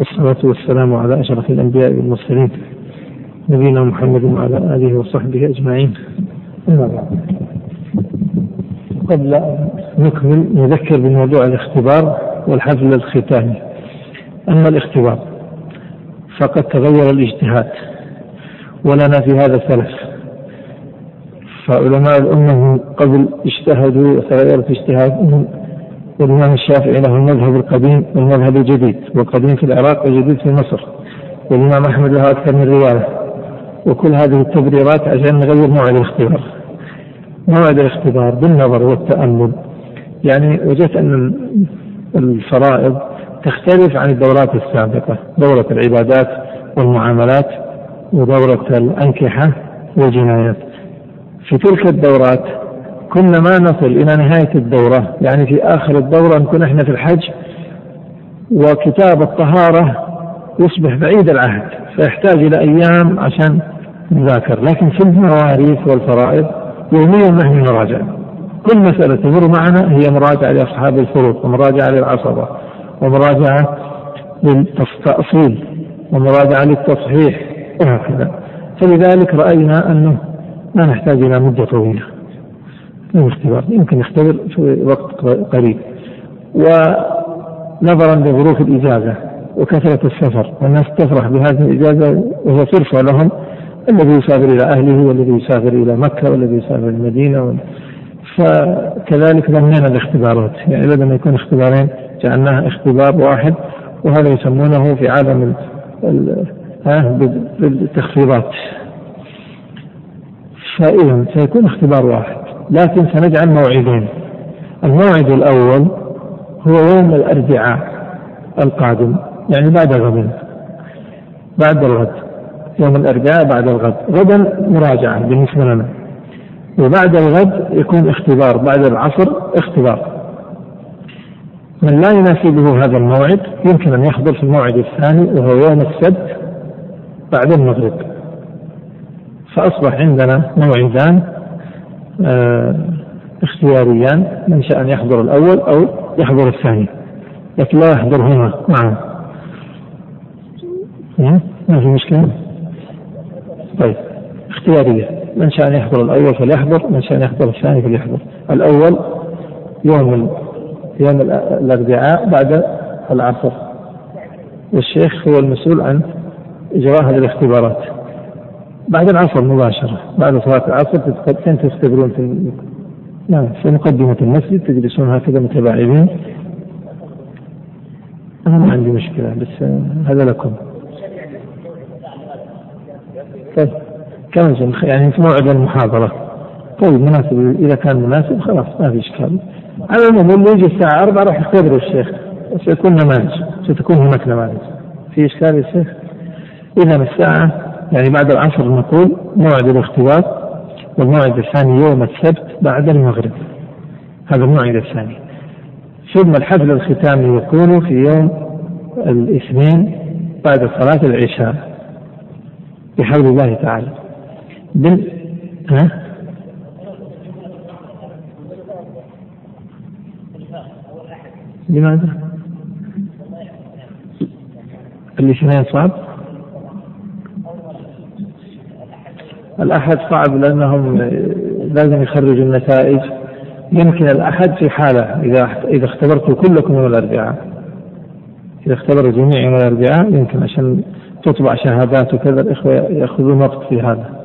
والصلاة والسلام على أشرف الأنبياء والمرسلين نبينا محمد وعلى آله وصحبه أجمعين. أما بعد قبل أن نكمل نذكر بموضوع الاختبار والحفل الختامي أما الاختبار فقد تغير الاجتهاد ولنا في هذا سلف. فعلماء الأمة قبل اجتهدوا وتغيرت اجتهادهم والإمام الشافعي له المذهب القديم والمذهب الجديد والقديم في العراق والجديد في مصر والإمام أحمد له أكثر من رواية. وكل هذه التبريرات عشان نغير موعد الاختبار. موعد الاختبار بالنظر والتأمل. يعني وجدت أن الفرائض تختلف عن الدورات السابقة دورة العبادات والمعاملات ودورة الأنكحة والجنايات. في تلك الدورات كنا ما نصل إلى نهاية الدورة. يعني في آخر الدورة نكون إحنا في الحج وكتاب الطهارة يصبح بعيد العهد فيحتاج إلى أيام عشان نذاكر. لكن في المواريث والفرائض يوميا نحن نراجع. كل مسألة تمر معنا هي مراجعة لأصحاب الفروض ومراجعة للعصبة ومراجعة للتأصيل ومراجعة للتصحيح وهكذا. فلذلك رأينا أنه ما نحتاج إلى مدة طويلة. اختبار يمكن نختبر في وقت قريب. ونظرا لظروف الإجازة وكثرة السفر والناس تفرح بهذه الإجازة وهي فرصة لهم الذي يسافر إلى أهله والذي يسافر إلى مكة والذي يسافر المدينة. فكذلك ضمننا الاختبارات يعني بدل ما يكون اختبارين جعلناها اختبار واحد وهذا يسمونه في عالم بالتخفيضات. فإذا سيكون اختبار واحد. لكن سنجعل موعدين. الموعد الأول هو يوم الأربعاء القادم يعني بعد غد. بعد الغد. يوم الأربعاء بعد الغد. غدا مراجعة بالنسبة لنا. وبعد الغد يكون اختبار. بعد العصر اختبار. من لا يناسبه هذا الموعد يمكن أن يحضر في الموعد الثاني وهو يوم السبت بعد المغرب. فأصبح عندنا موعدان اختياريان من شاء أن يحضر الأول أو يحضر الثاني. لكن لا يحضرهما معا. ما في مشكلة. طيب اختيارية. من شاء أن يحضر الأول فليحضر من شاء أن يحضر الثاني فليحضر. الأول يوم يوم الأربعاء بعد العصر. والشيخ هو المسؤول عن إجراء هذه الاختبارات. بعد العصر مباشرة بعد صلاة العصر تختبرون في نعم في مقدمة المسجد تجلسون هكذا متباعدين. أنا ما عندي مشكلة بس هذا لكم. طيب كم يعني في موعد المحاضرة. طيب مناسب إذا كان مناسب خلاص ما في إشكال. على العموم اللي يجي الساعة 4 راح يختبر الشيخ. سيكون نماذج ستكون هناك نماذج. في إشكال يا شيخ؟ إذا الساعة يعني بعد العصر نقول موعد الاختبار والموعد الثاني يوم السبت بعد المغرب هذا الموعد الثاني ثم الحفل الختامي يكون في يوم الاثنين بعد صلاة العشاء بحول الله تعالى بال ها؟ لماذا؟ الاثنين صعب؟ الأحد صعب لأنهم لازم يخرجوا النتائج. يمكن الأحد في حالة إذا إذا اختبرتوا كلكم يوم الأربعاء. إذا اختبروا جميع يوم الأربعاء يمكن عشان تطبع شهادات وكذا الإخوة يأخذون وقت في هذا.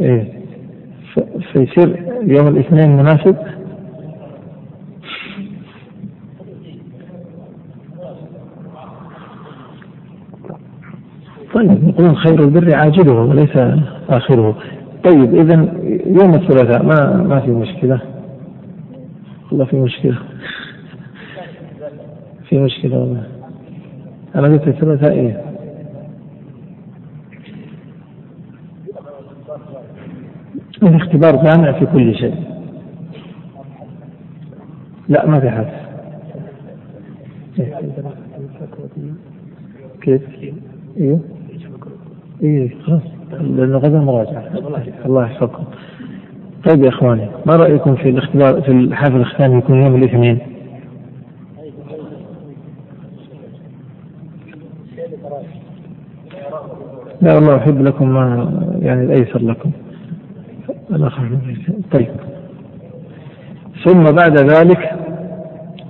إيه. فيصير يوم الاثنين مناسب؟ طيب يقولون خير البر عاجله وليس آخره. طيب إذا يوم الثلاثاء ما ما في مشكلة؟ والله في مشكلة. في مشكلة والله. أنا قلت الثلاثاء إيه؟ الاختبار جامع في كل شيء. لا ما في حد. كيف؟ أيوه إيه خلاص. لأنه غدا مراجعة. الله يحفظكم. طيب يا إخواني ما رأيكم في الاختبار في الحافل الختامي يكون يوم الاثنين؟ لا والله أحب لكم ما يعني الأيسر لكم. طيب. ثم بعد ذلك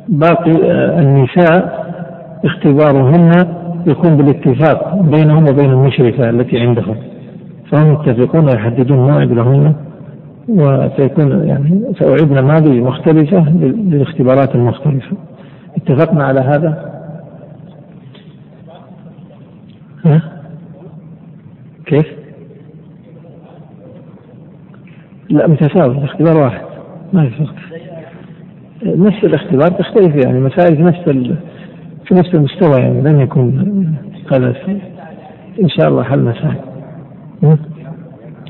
باقي آه، النساء اختبارهن يكون بالاتفاق بينهم وبين المشرفة التي عندهم. فهم يتفقون ويحددون موعد لهن وسيكون يعني سأعيد نماذج مختلفة للاختبارات المختلفة. اتفقنا على هذا؟ ها؟ كيف؟ لا متساوي الاختبار واحد. ما في نفس الاختبار تختلف يعني مسائل في نفس في نفس المستوى يعني لن يكون هذا إن شاء الله حل مسائل.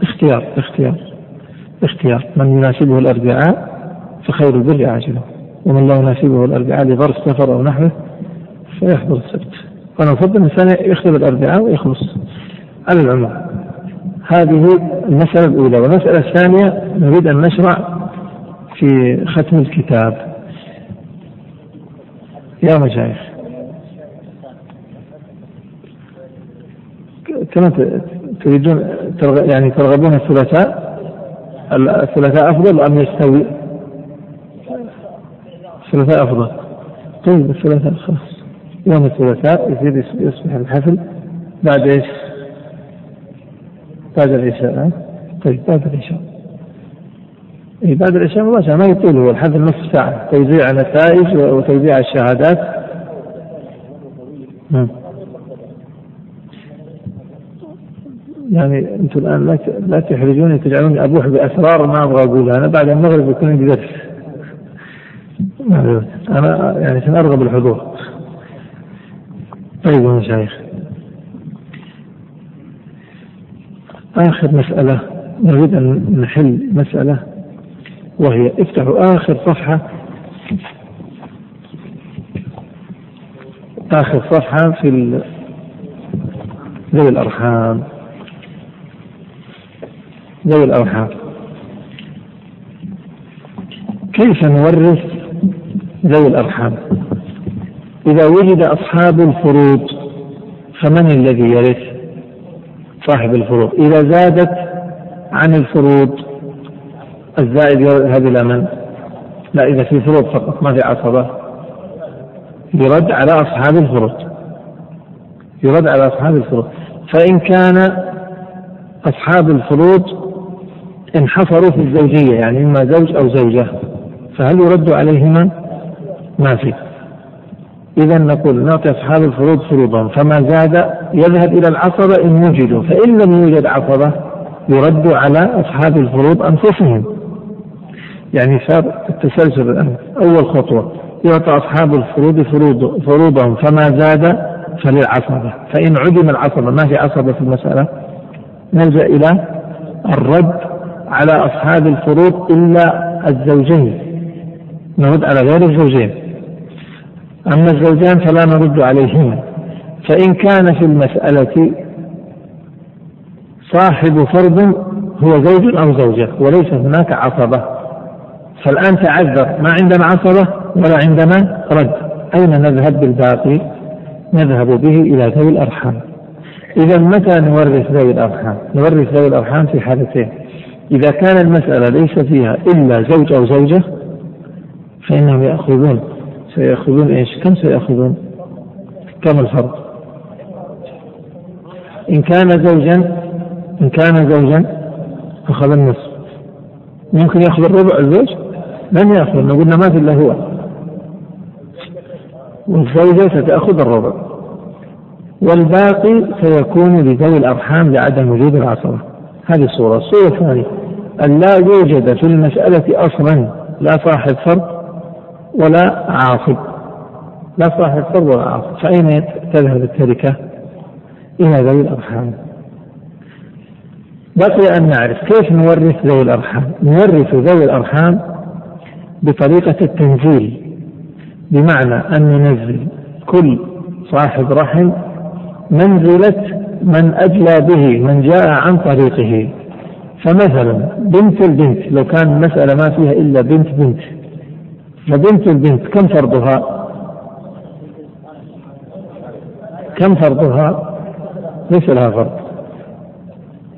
اختيار اختيار اختيار. من يناسبه الأربعاء فخير البر عاجله. ومن لا يناسبه الأربعاء لظرف سفر أو نحوه فيحضر السبت. وأنا أفضل الانسان يختبر الأربعاء ويخلص. على العموم هذه المسألة الأولى. والمسألة الثانية نريد أن نشرع في ختم الكتاب. يا مشايخ. كما تريدون يعني ترغبون الثلاثاء الثلاثاء أفضل أم يستوي؟ الثلاثاء أفضل. طيب الثلاثاء خلاص. يوم الثلاثاء يصير يصبح الحفل بعد إيش؟ بعد العشاء طيب بعد العشاء. إيه بعد العشاء مباشرة ما يطول هو الحفل نصف ساعة. توزيع النتائج وتوزيع الشهادات. نعم. يعني أنتم الآن لا لا تحرجوني تجعلوني أبوح بأسرار ما أبغى أقولها. أنا بعد المغرب يكون عندي درس. أنا يعني سنرغب الحضور. طيب يا مشايخ آخر مسألة. نريد أن نحل مسألة وهي افتحوا آخر صفحة. آخر صفحة في ذوي الأرحام. ذوي الأرحام. كيف نورث ذوي الأرحام؟ إذا وجد أصحاب الفروض فمن الذي يرث؟ صاحب الفروض إذا زادت عن الفروض الزائد يذهب إلى من؟ لا إذا في فروض فقط ما في عصبة. يرد على أصحاب الفروض يرد على أصحاب الفروض فإن كان أصحاب الفروض انحصروا في الزوجية يعني إما زوج أو زوجة. فهل يرد عليهما؟ ما في. إذا نقول نعطي أصحاب الفروض فروضهم فما زاد يذهب إلى العصبة إن وجدوا فإن لم يوجد عصبة يرد على أصحاب الفروض أنفسهم. يعني صار التسلسل الآن أول خطوة. يعطى أصحاب الفروض فروض فروضهم فما زاد فللعصبة. فإن عدم العصبة ما في عصبة في المسألة؟ نلجأ إلى الرد على أصحاب الفروض إلا الزوجين. نرد على غير الزوجين. أما الزوجان فلا نرد عليهما. فإن كان في المسألة صاحب فرض هو زوج أو زوجة وليس هناك عصبة. فالآن تعذر ما عندنا عصبة ولا عندنا رد. أين نذهب بالباقي؟ نذهب به إلى ذوي الأرحام. إذا متى نورث ذوي الأرحام؟ نورث ذوي الأرحام في حالتين. إذا كان المسألة ليس فيها إلا زوج أو زوجة فإنهم يأخذون سيأخذون إيش؟ كم سيأخذون؟ كم الفرق إن كان زوجا إن كان زوجا أخذ النصف. ممكن يأخذ الربع الزوج؟ لن يأخذ قلنا ما في إلا هو. والزوجة ستأخذ الربع. والباقي سيكون لذوي الأرحام لعدم وجود العصبة. هذه الصورة الصورة الثانية أن لا يوجد في المسألة أصلا لا صاحب فرق ولا عاصب لا صاحب فرض ولا عاصب فأين تذهب التركة؟ إلى ذوي الأرحام. بقي أن نعرف كيف نورث ذوي الأرحام. نورث ذوي الأرحام بطريقة التنزيل بمعنى أن ننزل كل صاحب رحم منزلة من أدلى به من جاء عن طريقه فمثلا بنت البنت لو كان المسألة ما فيها إلا بنت بنت فبنت البنت كم فرضها؟ كم فرضها؟ ليس لها فرض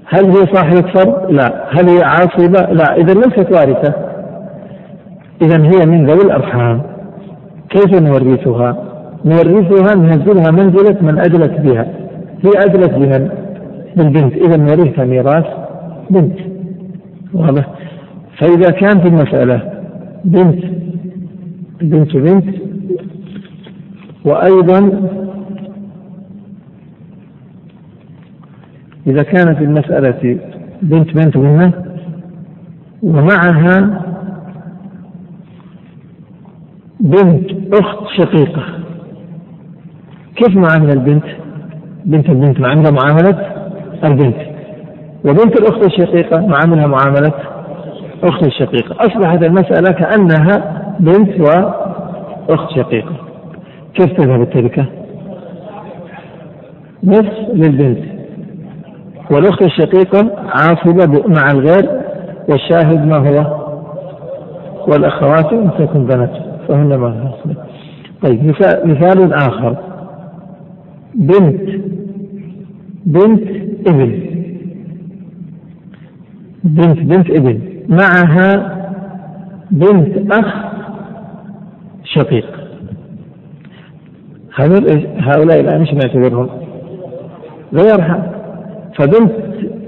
هل هي صاحبة فرض؟ لا هل هي عاصبة؟ لا إذا ليست وارثة إذا هي من ذوي الأرحام كيف نورثها؟ نورثها ننزلها منزلة من أدلت بها هي أدلت بمن؟ بالبنت إذا نورثها ميراث بنت واضح؟ فإذا كان في المسألة بنت بنت بنت وأيضا إذا كانت المسألة بنت بنت منه ومعها بنت أخت شقيقة كيف معاملة البنت؟ بنت البنت معاملة معاملة البنت. وبنت الأخت الشقيقة معاملها معاملة أخت الشقيقة. أصبحت المسألة كأنها بنت وأخت شقيقة. كيف تذهب التركة؟ نصف للبنت. والأخت الشقيقة عاصبة مع الغير والشاهد ما هو؟ والأخوات إن تكن بنات فهن ما طيب مثال آخر. بنت بنت ابن. بنت بنت ابن. معها بنت أخ شقيق. هؤلاء الآن إيش نعتبرهم؟ غيرها فبنت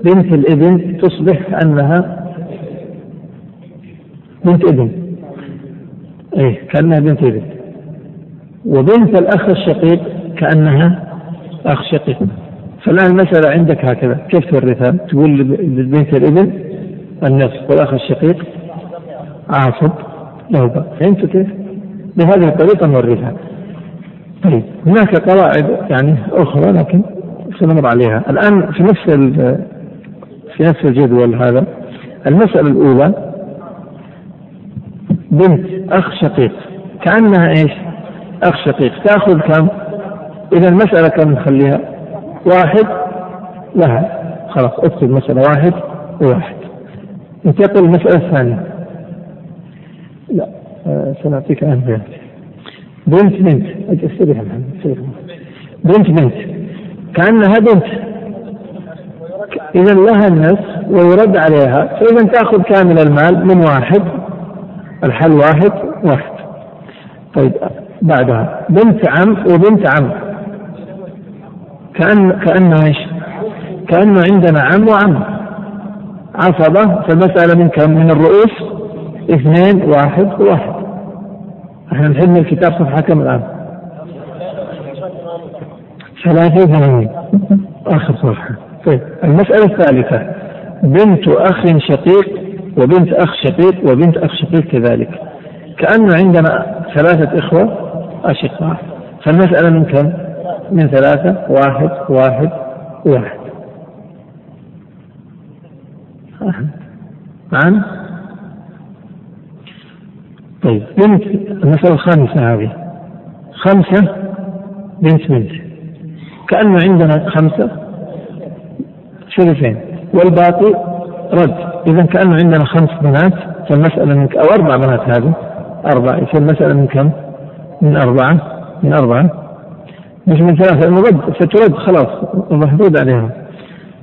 بنت الابن تصبح كأنها بنت ابن. إيه كأنها بنت ابن. وبنت الأخ الشقيق كأنها أخ شقيق. فالآن المسألة عندك هكذا. كيف تورثها؟ تقول لبنت الابن النصف والأخ الشقيق. عاصب. له فهمت كيف؟ بهذه الطريقة نورثها طيب هناك قواعد يعني أخرى لكن سنمر عليها. الآن في نفس في نفس الجدول هذا المسألة الأولى بنت أخ شقيق. كأنها إيش؟ أخ شقيق. تأخذ كم؟ إذا المسألة كم نخليها؟ واحد لها خلاص اكتب مسألة واحد وواحد. انتقل المسألة الثانية. لا آه سنعطيك الآن بنت. بنت بنت. محمد بنت بنت. كأنها بنت. إذا لها النصف ويرد عليها فإذا تأخذ كامل المال من واحد الحل واحد واحد. طيب بعدها. بنت عم وبنت عم. كأن كأنه إيش؟ كأنه عندنا عم وعم عصبة فالمسألة من كم؟ من الرؤوس اثنين واحد واحد إحنا نحل الكتاب صفحة كم الآن؟ ثلاثة وثمانين آخر صفحة طيب المسألة الثالثة بنت أخ شقيق وبنت أخ شقيق وبنت أخ شقيق كذلك كأنه عندنا ثلاثة إخوة أشقاء فالمسألة من كم؟ من ثلاثة واحد واحد واحد. نعم. طيب بنت المسألة الخامسة هذه. خمسة بنت بنت كأنه عندنا خمسة ثلثين والباقي رد. إذا كأنه عندنا خمس بنات فالمسألة من أو أربع بنات هذه. أربعة يصير المسألة من كم؟ من أربعة من أربعة. مش من ثلاثة المرد سترد خلاص محدود عليها.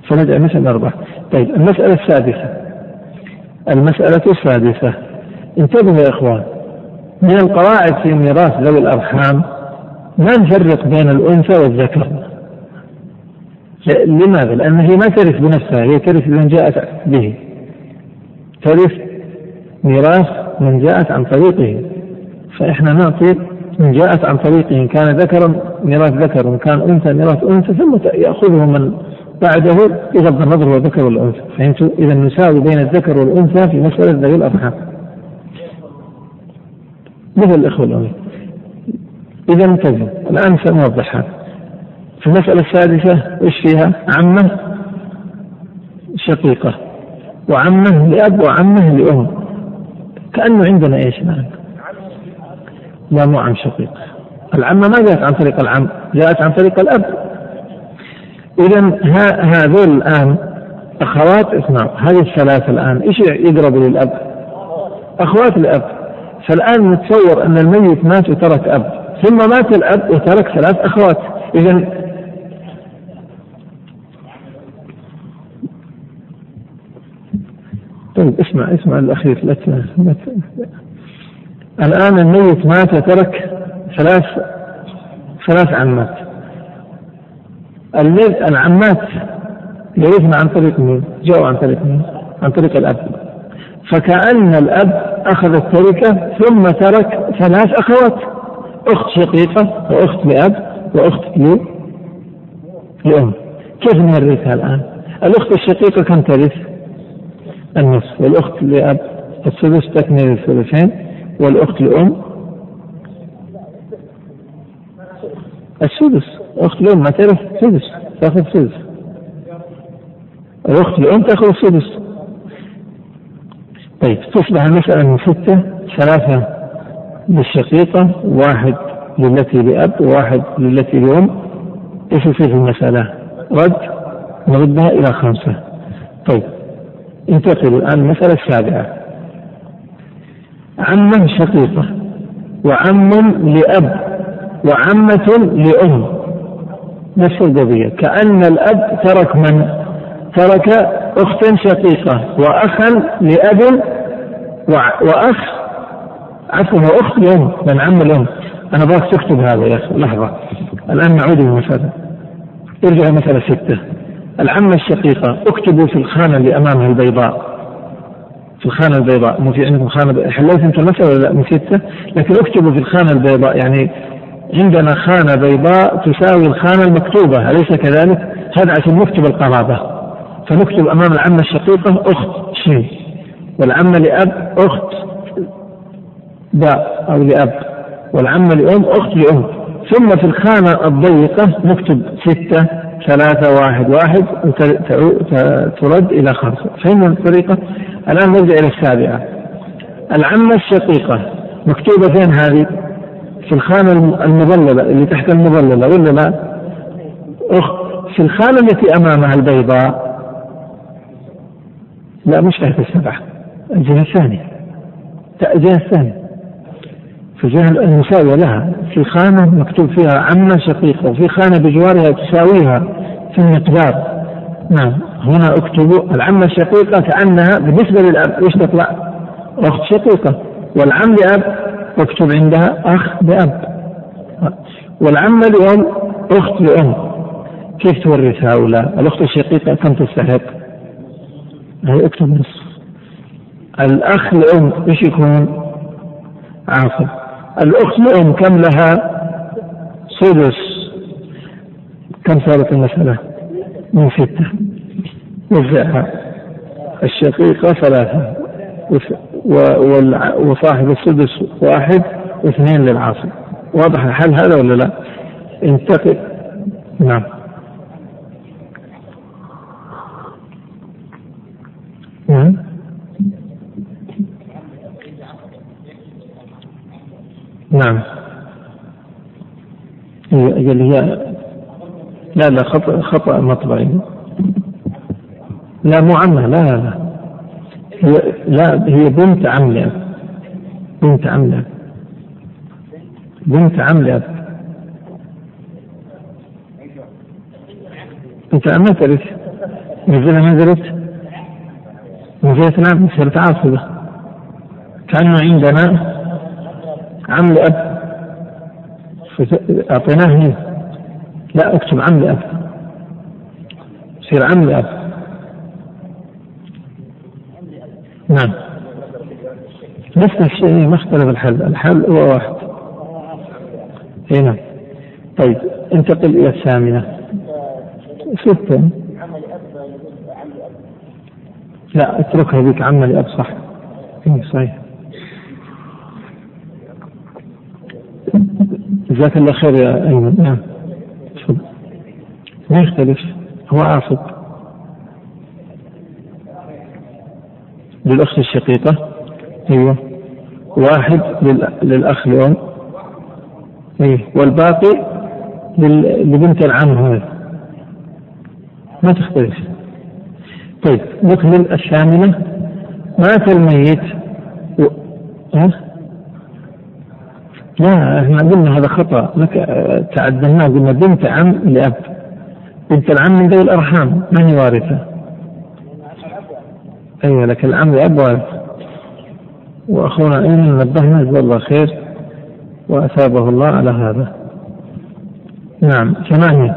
فنجعل مثل أربعة. طيب المسألة السادسة. المسألة السادسة. انتبهوا يا إخوان من القواعد في ميراث ذوي الأرحام ما نفرق بين الأنثى والذكر؟ لماذا؟ لأن هي ما ترث بنفسها هي ترث من جاءت به. ترث ميراث من جاءت عن طريقه. فإحنا نعطي من جاءت عن طريقه إن كان ذكرا ميراث ذكر وإن كان أنثى ميراث أنثى ثم يأخذه من بعده بغض النظر هو ذكر ولا أنثى فهمتوا؟ إذا نساوي بين الذكر والأنثى في مسألة ذوي الأرحام. مثل الإخوة الأولين إذا انتبهوا الآن سنوضحها في المسألة السادسة إيش فيها؟ عمة شقيقة. وعمة لأب وعمة لأم. كأنه عندنا إيش الآن؟ لا مو عم شقيق. العمة ما جاءت عن طريق العم؟ جاءت عن طريق الأب. إذا هذول الآن أخوات اسمعوا هذه الثلاثة الآن إيش يقربوا للأب؟ أخوات الأب. فالآن نتصور أن الميت مات وترك أب ثم مات الأب وترك ثلاث أخوات. إذا طيب اسمع اسمع الأخير لا الآن الميت مات وترك ثلاث ثلاث عمات العمات يرثن عن طريق مين؟ جاءوا عن طريق مين؟ عن طريق الأب فكأن الأب أخذ التركة ثم ترك ثلاث أخوات أخت شقيقة وأخت لأب وأخت لأم كيف نورثها الآن؟ الأخت الشقيقة كم ترث؟ النصف والأخت لأب السدس تكمل الثلثين والأخت لأم السدس. أخت الأم ما تعرف سدس. تأخذ سدس. الأخت الأم تأخذ السدس طيب تصبح المسألة من ستة ثلاثة للشقيقة واحد للتي لأب وواحد للتي لأم. إيش يصير في المسألة؟ رد. نردها إلى خمسة. طيب انتقل الآن المسألة السابعة. عمة شقيقة وعم لأب وعمة لأم. نفس القضية كأن الأب ترك من؟ ترك أختا شقيقة وأخا لأب وأخ عفوا وأخت لأم من عم الأم. أنا بغاك تكتب هذا يا أخي. لحظة. الآن نعود للمسألة ارجع مسألة ستة. العمة الشقيقة اكتبوا في الخانة اللي أمامها البيضاء. في الخانة البيضاء. مو في عندكم خانة حليت أنت المسألة ولا لا؟ ستة لكن اكتبوا في الخانة البيضاء. يعني عندنا خانة بيضاء تساوي الخانة المكتوبة. أليس كذلك؟ هذا عشان نكتب القرابة. فنكتب أمام العمة الشقيقة أخت شيء والعمة لأب أخت باء أو لأب والعمة لأم أخت لأم. ثم في الخانة الضيقة نكتب ستة. ثلاثة واحد واحد ترد إلى خمسة. فهمنا الطريقة؟ الآن نرجع إلى السابعة. العمة الشقيقة مكتوبة فين هذه؟ في الخانة المظللة اللي تحت المظللة ولا لا؟ في الخانة التي أمامها البيضاء. لا مش تحت السبعة الجهة الثانية. الجهة الثانية. الجهة المساوية لها في خانة مكتوب فيها عمة شقيقة وفي خانة بجوارها تساويها في المقدار نعم هنا اكتبوا العمة الشقيقة كأنها بالنسبة للأب إيش تطلع؟ أخت شقيقة والعم لأب اكتب عندها أخ بأب والعمة لأم أخت لأم كيف تورث هؤلاء؟ الأخت الشقيقة كم تستحق؟ هي اكتب نصف الأخ لأم إيش يكون؟ عاصب الأخت لأم كم لها؟ سدس. كم صارت المسألة؟ من ستة. وزعها. الشقيقة ثلاثة. وصاحب السدس واحد واثنين للعاصي. واضح الحل هذا ولا لا؟ انتقل. نعم نعم. نعم. هي هي لا لا خطأ خطأ مطبعي. لا مو عمها لا لا هي لا هي بنت عم بنت عم بنت عم ما ترث نزلها نزلت نزلت نعم صرت عاصبة كأنه عندنا عم لأب. أعطيناه هنا لا أكتب عم لأب. يصير عم لأب. نعم. نفس الشيء ما اختلف الحل. الحل هو واحد. اي نعم. طيب انتقل إلى الثامنة. ستة. لا اتركها بك. عم لأب صح. اي صحيح. جزاك الله خير يا أيمن. نعم. ما يختلف؟ هو عاصب للأخت الشقيقة. أيوه. واحد للأخ الأم أيوه. والباقي لبنت العم هذا. ما تختلف؟ طيب نكمل الثامنة. مات الميت و... ها؟ لا إحنا قلنا هذا خطأ. لك تعدلناه قلنا بنت عم لأب. بنت العم من ذوي الأرحام ما هي وارثة؟ أيوة لكن العم لأب وارث. وأخونا أيمن نبهنا جزاه الله خير وأثابه الله على هذا. نعم ثمانية.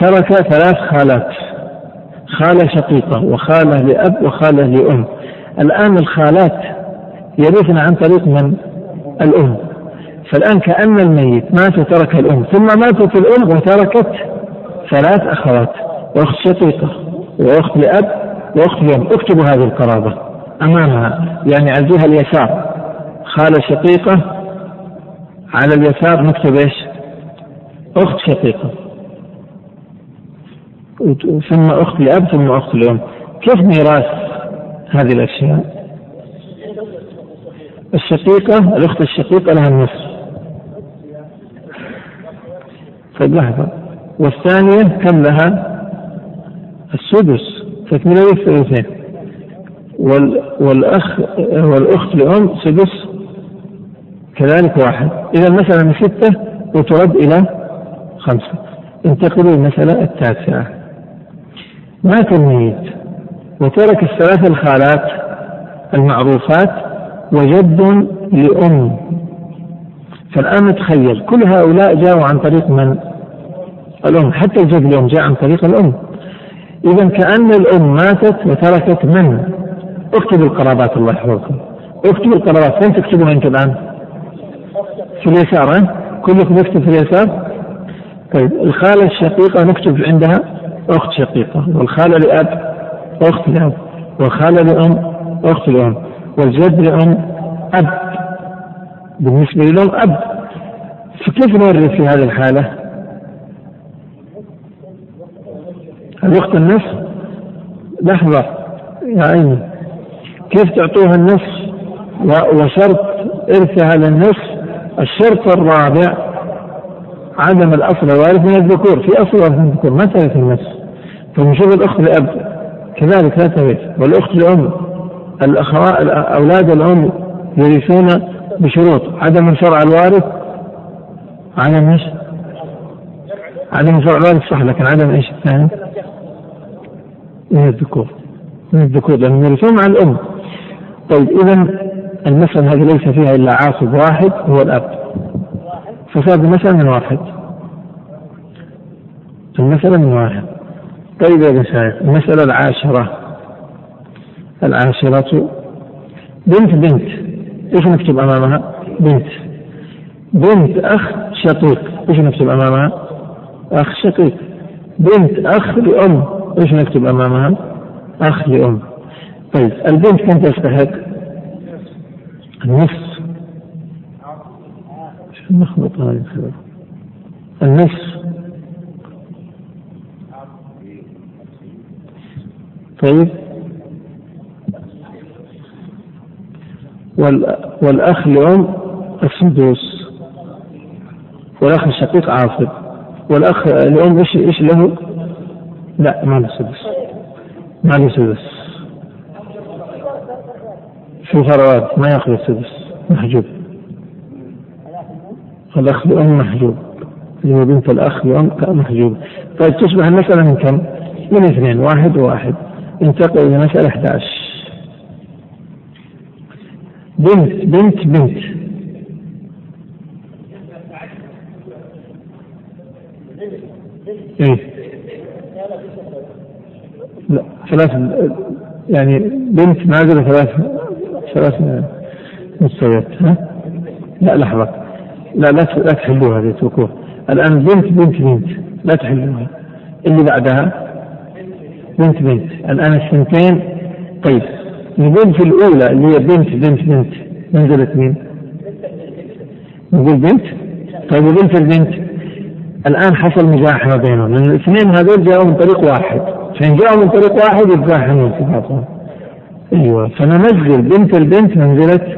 ترك ثلاث خالات. خالة شقيقة وخالة لأب وخالة لأم. الآن الخالات يرثن عن طريق من؟ الأم. فالآن كأن الميت مات وترك الأم ثم ماتت الأم وتركت ثلاث أخوات وأخت شقيقة وأخت لأب وأخت لأم اكتبوا هذه القرابة أمامها يعني على الجهة اليسار. خالة شقيقة على اليسار نكتب إيش؟ أخت شقيقة. ثم أخت لأب ثم أخت لأم. كيف ميراث هذه الأشياء؟ الشقيقة الأخت الشقيقة لها النصف. طيب لحظة. والثانية كم لها؟ السدس تكملة الثلثين. والأخ والأخت لأم سدس كذلك واحد. إذا المسألة من ستة وترد إلى خمسة. انتقلوا المسألة التاسعة. مات الميت وترك الثلاث الخالات المعروفات وجد لأم. فالآن نتخيل كل هؤلاء جاءوا عن طريق من؟ الأم. حتى الجد الأم جاء عن طريق الأم. إذا كأن الأم ماتت وتركت من؟ اكتبوا القرابات الله يحفظكم. اكتبوا القرابات. فين تكتبوها أنت الآن؟ في اليسار ها؟ كلكم يكتب في اليسار؟ طيب الخالة الشقيقة نكتب عندها؟ أخت شقيقة. والخالة لأب؟ أخت لأب. والخالة لأم؟ أخت لأم. والجد لأم أب بالنسبة للأم أب فكيف نورث في هذه الحالة؟ الأخت النصف لحظة يا عيني. كيف تعطوها النصف وشرط إرثها للنصف الشرط الرابع عدم الأصل الوارث من الذكور. في أصل وارث من الذكور ما ترث النصف فنشوف الأخت لأب كذلك لا ترث والأخت لأم. الأخوات أولاد الأم يرثون بشروط. عدم الفرع الوارث عدم إيش؟ عدم الفرع الوارث صح لكن عدم إيش؟ الثاني؟ من الذكور. من الذكور لأنهم يرثون مع الأم. طيب إذا المسألة هذه ليس فيها إلا عاصب واحد هو الأب. فصار المسألة من واحد. المسألة من واحد. طيب يا مشايخ المسألة العاشرة. العاشرة بنت بنت. إيش نكتب أمامها؟ بنت. بنت أخ شقيق. إيش نكتب أمامها؟ أخ شقيق. بنت أخ لأم. إيش نكتب أمامها؟ أخ لأم. طيب البنت كم تستحق؟ النصف. نخبط هذه النصف. طيب. والأخ لأم السدوس والأخ الشقيق عاصب والأخ لأم إيش إيش له؟ لا ما له سدس ما له سدس. في ثروات ما يأخذ السدس محجوب. الأخ لأم محجوب. هو بنت الأخ لأم محجوب. طيب تصبح المسألة من كم؟ من اثنين واحد وواحد انتقل إلى مسألة 11 بنت بنت بنت. إيه. لا ثلاث يعني بنت نازلة ثلاث ثلاث مستويات ها؟ لا لحظة. لا لا لا تحلوها هذه اتركوها. الآن بنت بنت بنت. لا تحلوها. اللي بعدها؟ بنت بنت. الآن السنتين؟ طيب. نقول في الأولى اللي هي بنت بنت بنت. منزلة مين؟ نقول بنت؟ طيب وبنت البنت. الآن حصل مزاحمة بينهم لأن الاثنين هذول جاءوا من طريق واحد. فإن جاءوا من طريق واحد يتزاحمون في بعضهم أيوه فننزل بنت البنت منزلة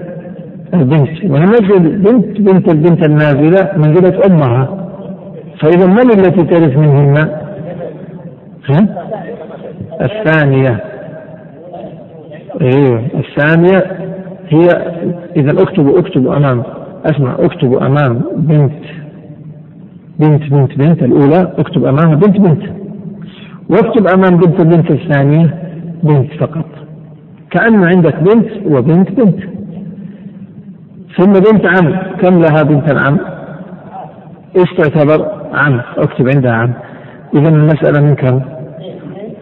البنت. وننزل بنت بنت البنت النازلة منزلة أمها. فإذا من التي ترث منهن؟ الثانية. أيوه الثانية هي إذا اكتبوا اكتبوا أمام أسمع اكتبوا أمام بنت بنت بنت بنت الأولى أكتب أمامها بنت بنت. واكتب أمام بنت البنت الثانية بنت فقط. كأن عندك بنت وبنت بنت. ثم بنت عم كم لها بنت العم؟ إيش تعتبر؟ عم اكتب عندها عم. اذا المسألة من كم؟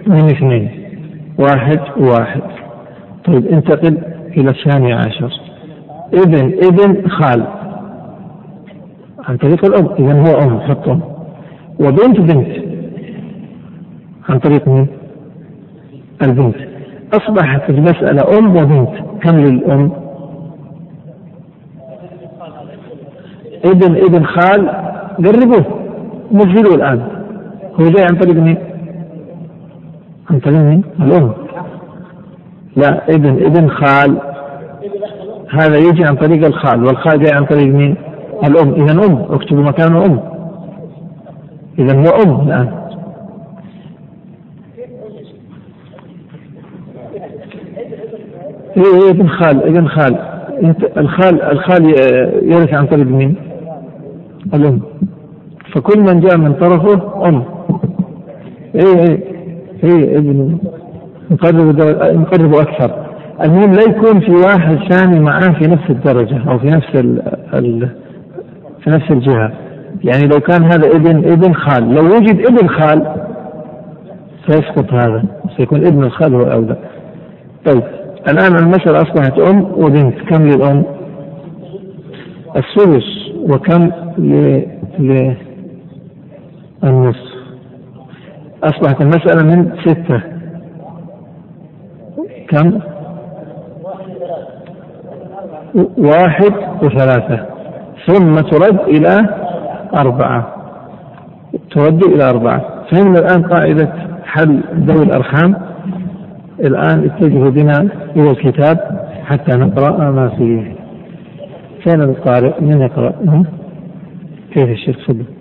من اثنين. واحد وواحد طيب انتقل إلى الثاني عشر. ابن ابن خال. عن طريق الأم إذا هو أم حط أم. وبنت بنت. عن طريق مين؟ البنت. أصبحت المسألة أم وبنت. كم للأم؟ ابن ابن خال قربوه. نزلوه الآن. هو جاي عن طريق مين؟ عن طريق مين؟ الأم. لا ابن ابن خال. هذا يجي عن طريق الخال والخال جاي عن طريق مين؟ الأم. إذا أم اكتبوا مكانه أم. إذا هو أم الآن. إيه, إيه ابن خال ابن خال. الخال الخال يرث عن طريق مين؟ الأم. فكل من جاء من طرفه أم. إيه إيه إيه ابن. نقرب نقرب أكثر. المهم لا يكون في واحد ثاني معاه في نفس الدرجة أو في نفس ال ال في نفس الجهة. يعني لو كان هذا ابن ابن خال. لو وجد ابن خال سيسقط هذا. سيكون ابن الخال هو أولى. طيب الآن المسألة أصبحت أم وبنت. كم للأم؟ السدس. وكم للنصف أصبحت المسألة من ستة. كم؟ واحد وثلاثة. ثم ترد إلى أربعة. ترد إلى أربعة. فهمنا الآن قاعدة حل ذوي الأرحام. الآن اتجهوا بنا إلى الكتاب حتى نقرأ ما فيه. فين القارئ؟ من يقرأ؟ كيف الشيخ صدق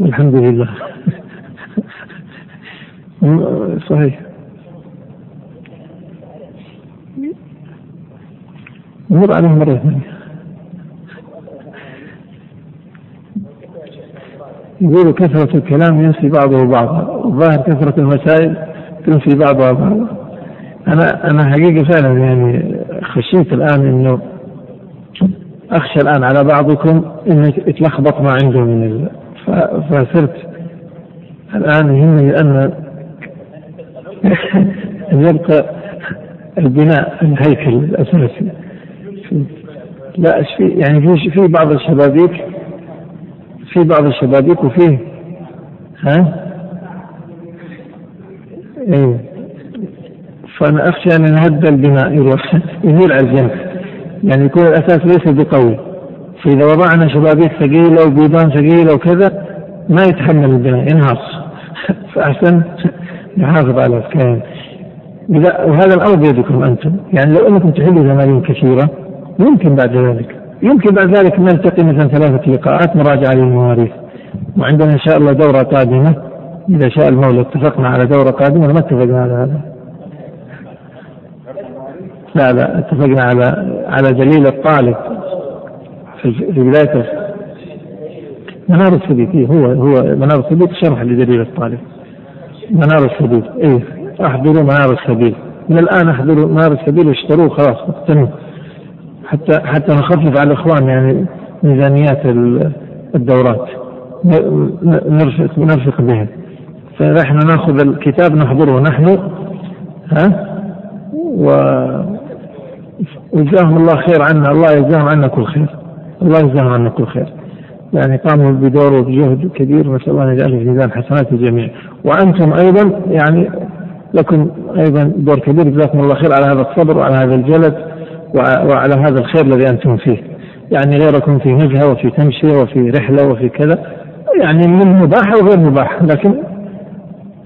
الحمد لله. صحيح. مر عليه مرة ثانية يقول كثرة الكلام ينسي بعضه بعضا الظاهر كثرة المسائل تنسي بعضها بعضا. أنا أنا حقيقة فعلا يعني خشيت الآن إنه أخشى الآن على بعضكم إنه يتلخبط ما عنده من. فصرت. الآن يهمني أن يبقى البناء الهيكل الأساسي. لا في يعني في في بعض الشبابيك في بعض الشبابيك وفيه ها؟ إيه. فأنا أخشى أن ينهد البناء يروح يميل على الجنب. يعني يكون الأساس ليس بقوي. فإذا وضعنا شبابيك ثقيله وبيضان ثقيله وكذا ما يتحمل البناء ينهار فأحسن نحافظ على الكيان وهذا الأمر بيدكم أنتم. يعني لو أنكم تحلوا زمالين كثيرة يمكن بعد ذلك. يمكن بعد ذلك نلتقي مثلا ثلاثة لقاءات مراجعة للمواريث. وعندنا إن شاء الله دورة قادمة. إذا شاء المولى اتفقنا على دورة قادمة ما اتفقنا على هذا؟ لا لا اتفقنا على على دليل الطالب. في بداية منار السبيل هو هو منار السبيل شرح لدليل الطالب. منار السبيل إيه أحضروا منار السبيل من الآن أحضروا منار السبيل واشتروه خلاص اقتنوا. حتى حتى نخفف على الإخوان يعني ميزانيات الدورات. نرفق نرفق بهم. فنحن نأخذ الكتاب نحضره نحن ها؟ و وجزاهم الله خير عنا الله يجزاهم عنا كل خير. الله يجزاهم عنا كل خير. يعني قاموا بدور وبجهد كبير نسال الله ان يجعله في ميزان حسنات الجميع وأنتم أيضا يعني لكم أيضا دور كبير. جزاكم الله خير على هذا الصبر وعلى هذا الجلد وعلى هذا الخير الذي أنتم فيه. يعني غيركم في نزهه وفي تمشية وفي رحلة وفي كذا. يعني من مباح وغير مباح. لكن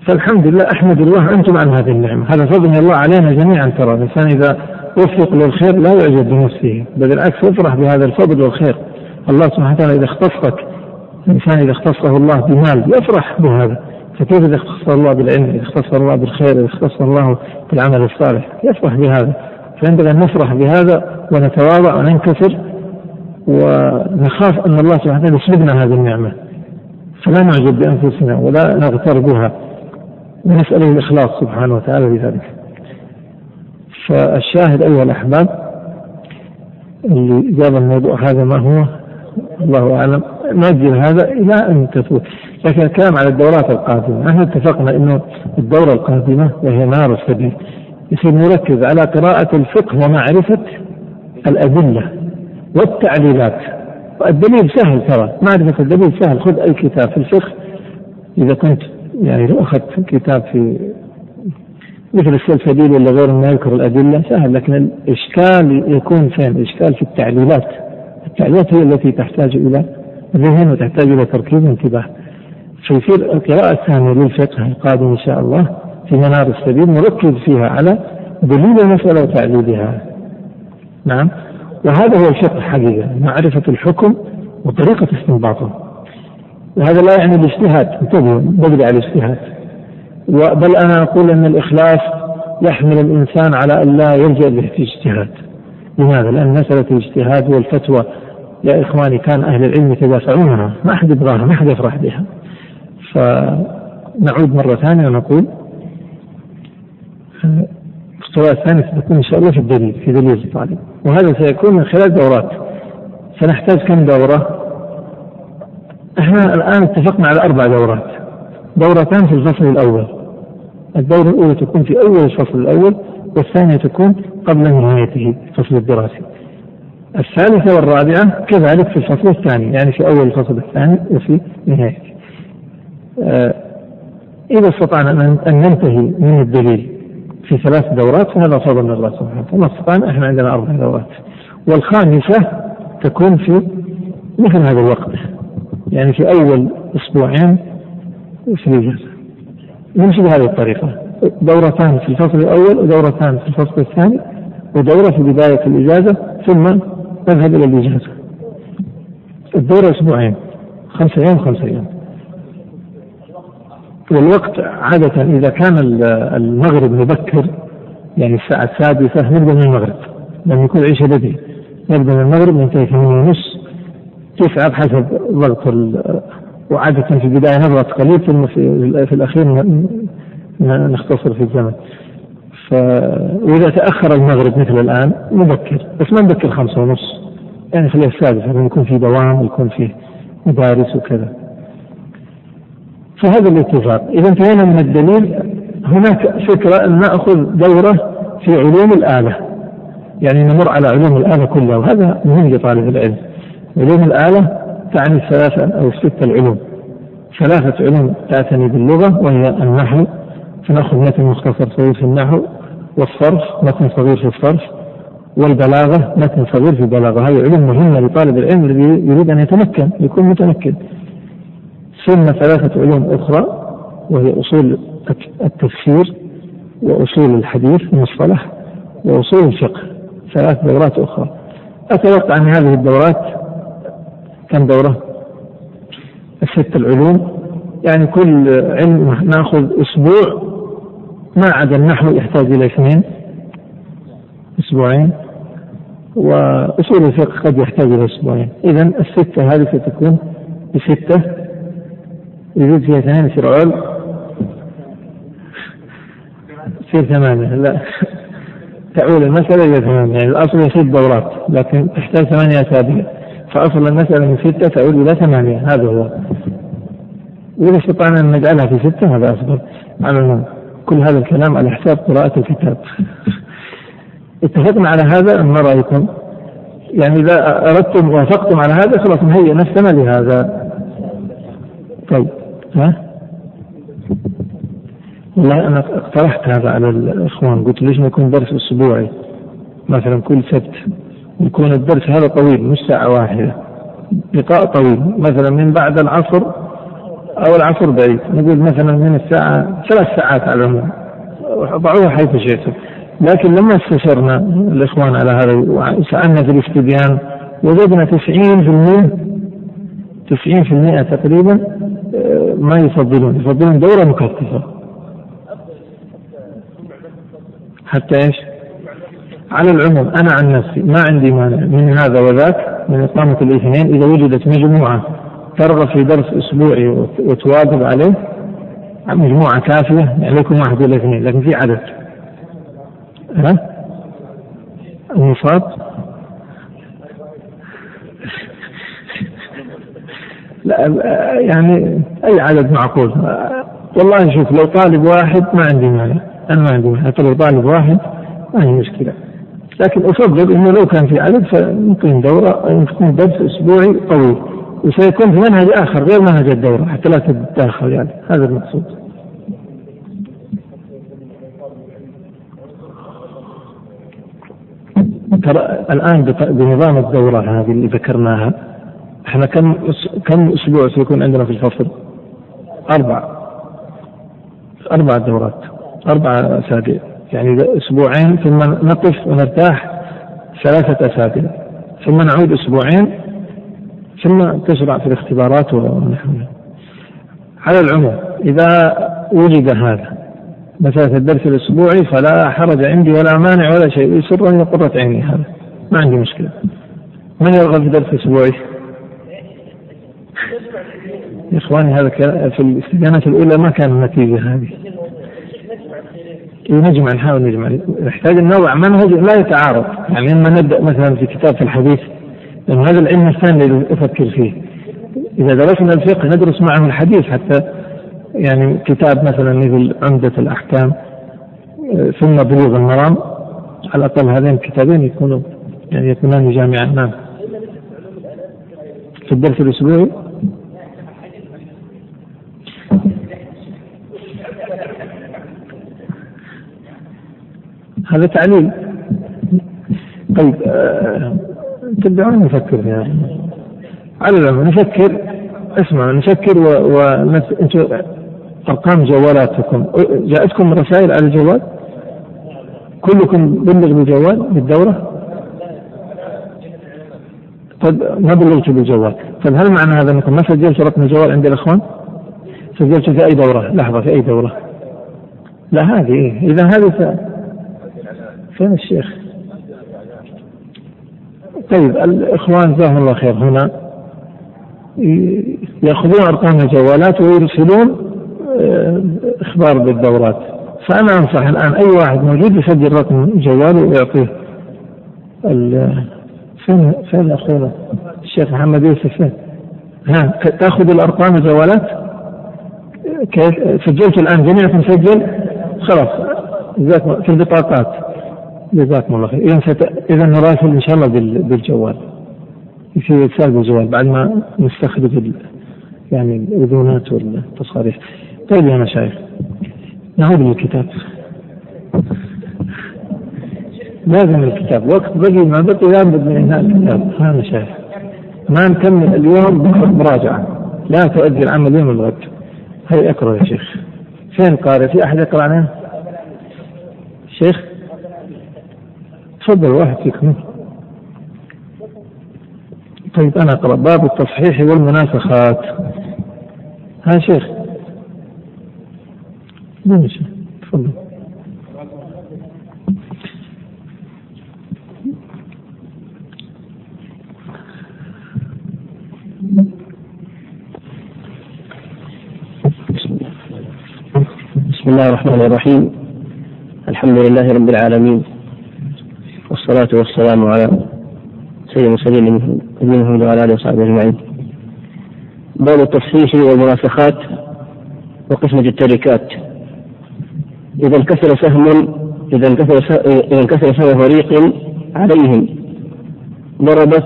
فالحمد لله أحمد الله أنتم عن هذه النعمة. هذا فضل الله علينا جميعا ترى. الإنسان إذا وفق للخير لا يعجب بنفسه بل بالعكس يفرح بهذا الفضل والخير. الله سبحانه وتعالى إذا اختصك الإنسان إذا اختصه الله بمال يفرح بهذا. فكيف إذا اختص الله بالعلم إذا اختص الله بالخير إذا اختص الله بالعمل الصالح؟ يفرح بهذا. فينبغي أن نفرح بهذا ونتواضع وننكسر ونخاف أن الله سبحانه وتعالى يسلبنا هذه النعمة. فلا نعجب بأنفسنا ولا نغتر بها. ونسأله الإخلاص سبحانه وتعالى بذلك. فالشاهد أيها الأحباب اللي جاب الموضوع هذا ما هو؟ الله أعلم. نؤجل هذا إلى أن تفوت لكن الكلام على الدورات القادمة نحن اتفقنا أنه الدورة القادمة وهي نار السبيل. يصير نركز على قراءة الفقه ومعرفة الأدلة والتعليلات. الدليل سهل ترى. معرفة الدليل سهل. خذ أي كتاب في الفقه. إذا كنت يعني لو أخذت كتاب في مثل السلسبيل ولا غير ما يذكر الأدلة سهل لكن الإشكال يكون فين؟ الإشكال في التعليلات. التعليلات هي التي تحتاج إلى ذهن وتحتاج إلى تركيز وانتباه. فيصير القراءة الثانية للفقه القادم إن شاء الله في منار السبيل نركز فيها على دليل المسألة وتعليلها. نعم. وهذا هو الفقه حقيقة معرفة الحكم وطريقة استنباطه. وهذا لا يعني الاجتهاد. انتبهوا بدري على الاجتهاد. بل أنا أقول أن الإخلاص يحمل الإنسان على أن لا يلجأ به في اجتهاد لماذا؟ لأن مسألة الاجتهاد والفتوى يا إخواني كان أهل العلم يتدافعونها. ما أحد يبغاها ما أحد يفرح بها. فنعود مرة ثانية ونقول القراءة الثانية ستكون إن شاء الله في الدليل في دليل الطالب. وهذا سيكون من خلال دورات. سنحتاج كم دورة؟ إحنا الآن اتفقنا على أربع دورات. دورتان في الفصل الأول. الدورة الأولى تكون في أول الفصل الأول والثانية تكون قبل نهايته الفصل الدراسي. الثالثة والرابعة كذلك في الفصل الثاني يعني في أول الفصل الثاني وفي نهايته. آه إذا استطعنا أن ننتهي من الدليل في ثلاث دورات فهذا فضل من الله سبحانه وتعالى، استطعنا إحنا عندنا أربع دورات. والخامسة تكون في مثل هذا الوقت يعني في أول أسبوعين في الإجازة نمشي بهذه الطريقة. دورتان في الفصل الأول ودورتان في الفصل الثاني ودورة في بداية الإجازة ثم نذهب إلى الإجازة. الدورة أسبوعين خمسة أيام خمسة أيام. والوقت عادة إذا كان المغرب مبكر يعني الساعة السادسة نبدأ من المغرب. لأن يكون العشاء بدري نبدأ من المغرب ننتهي ثمانية ونص تسعة بحسب ضغط وعادة في البداية نضغط قليل ثم في, الأخير نختصر في الزمن. وإذا تأخر المغرب مثل الآن نبكر بس ما نبكر خمسة ونص. يعني خليها السادسة يكون في دوام يكون في مدارس وكذا. فهذا الاتفاق. إذا انتهينا من الدليل هناك فكرة أن نأخذ دورة في علوم الآلة. يعني نمر على علوم الآلة كلها وهذا مهم لطالب العلم. علوم الآلة تعني الثلاثة أو الستة العلوم. ثلاثة علوم تعتني باللغة وهي النحو. فنأخذ متن مختصر صغير في النحو والصرف متن صغير في الصرف والبلاغة متن صغير في البلاغة. هذه علوم مهمة لطالب العلم الذي يريد أن يتمكن يكون متمكن. ثم ثلاثة علوم أخرى وهي أصول التفسير وأصول الحديث المصطلح وأصول الفقه. ثلاث دورات أخرى. أتوقع أن هذه الدورات كم دورة؟ الست العلوم. يعني كل علم ناخذ أسبوع. ما عدا النحو يحتاج إلى اثنين. أسبوعين. وأصول الفقه قد يحتاج إلى أسبوعين. إذا الستة هذه ستكون بستة. يزيد فيها اثنين. يصير عل يصير ثمانية. لا. تعول المسألة إلى ثمانية. يعني الأصل ست دورات. لكن تحتاج ثمانية أسابيع. فأصل المسألة من ستة تعود إلى ثمانية. هذا هو. وإذا استطعنا أن نجعلها في ستة هذا أفضل على كل هذا الكلام على حساب قراءة الكتاب. اتفقنا على هذا؟ ما رأيكم؟ يعني إذا أردتم وافقتم على هذا خلاص نهيئ نفسنا لهذا. طيب. ها؟ والله أنا اقترحت هذا على الإخوان. قلت ليش ما يكون درس أسبوعي؟ مثلا كل سبت. يكون الدرس هذا طويل مش ساعة واحدة. لقاء طويل. مثلا من بعد العصر أو العصر بعيد. نقول مثلا من الساعة ثلاث ساعات على العموم. ضعوها حيث شئتم. لكن لما استشرنا الإخوان على هذا وسألنا في الاستبيان وجدنا 90% 90% تقريبا ما يفضلون. يفضلون دورة مكثفة. حتى إيش؟ على العموم أنا عن نفسي ما عندي مانع من هذا وذاك من إقامة الاثنين إذا وجدت مجموعة ترغب في درس أسبوعي وتواظب عليه مجموعة كافية يعني لكم واحد ولا اثنين لكن في عدد. ها؟ المصاب لا يعني أي عدد معقول؟ والله شوف لو طالب واحد ما عندي مانع أنا ما عندي مانع. لو طالب واحد ما هي مشكلة. لكن افضل انه لو كان في عدد فنقيم دورة نقيم درس أسبوعي طويل. وسيكون في منهج آخر غير منهج الدورة حتى لا تتداخل يعني. هذا المقصود. ترى الآن بنظام الدورة هذه اللي ذكرناها إحنا كم كم أسبوع سيكون عندنا في الفصل؟ أربع. أربع دورات. أربع أسابيع. يعني أسبوعين ثم نقف ونرتاح ثلاثة أسابيع ثم نعود أسبوعين ثم تشرع في الاختبارات ونحوها على العموم إذا وجد هذا مسألة الدرس الأسبوعي فلا حرج عندي ولا مانع ولا شيء يسرني قرة عيني هذا. ما عندي مشكلة. من يرغب في درس أسبوعي؟ يا إخواني هذا في الاستدانات الأولى ما كان النتيجة هذه. نجمع نحاول نجمع نحتاج نوع منهج لا يتعارض. يعني لما نبدأ مثلا في كتاب في الحديث لأن هذا العلم الثاني اللي أفكر فيه. إذا درسنا الفقه ندرس معه الحديث حتى يعني كتاب مثلا مثل عمدة الأحكام ثم بلوغ المرام على الأقل هذين الكتابين يكونوا يعني يكونان جامعا. نعم. في الدرس الأسبوعي. هذا تعليل. طيب آه تبدأون نفكر يعني على العموم نفكر اسمع نفكر و, و... أرقام جوالاتكم. جاءتكم رسائل على الجوال؟ كلكم بلغ بالجوال بالدورة؟ طيب ما بلغتوا بالجوال. طيب هل معنى هذا أنكم ما سجلتوا رقم الجوال عند الإخوان؟ سجلتوا في أي دورة؟ لحظة في أي دورة؟ لا هذه إيه؟ إذا هذه. فين الشيخ؟ طيب الإخوان جزاهم الله خير هنا. يأخذون أرقام الجوالات ويرسلون إخبار بالدورات. فأنا أنصح الآن أي واحد موجود يسجل رقم جواله ويعطيه. فين فين أخونا؟ الشيخ محمد يوسف فين؟ ها تأخذ الأرقام الجوالات كيف؟ سجلت الآن جميعكم سجل؟ خلاص في البطاقات. جزاكم الله خير. اذا اذا نراسل إن شاء الله بالجوال. في ارسال بالجوال بعد ما نستخدم يعني الأذونات والتصاريح. طيب يا مشايخ نعود للكتاب. لازم الكتاب. وقت بقي ما بقي لابد من إنهاء الكتاب. ها مشايخ ما نكمل اليوم مراجعة. لا تؤدي العمل يوم الغد. هيا اقرأ يا شيخ. فين قارئ؟ في أحد يقرأ علينا شيخ؟ تفضل واحد فيكم. طيب أنا أقرأ. باب التصحيح والمناسخات. ها شيخ. ماشي تفضل. بسم الله الرحمن الرحيم. الحمد لله رب العالمين. والصلاة والسلام على سيد المرسلين محمد وعلى آله وصحبه أجمعين. باب التصحيح والمناسخات وقسمة التركات. إذا انكسر سهم إذا انكسر إذا انكسر سهم فريق عليهم. ضربت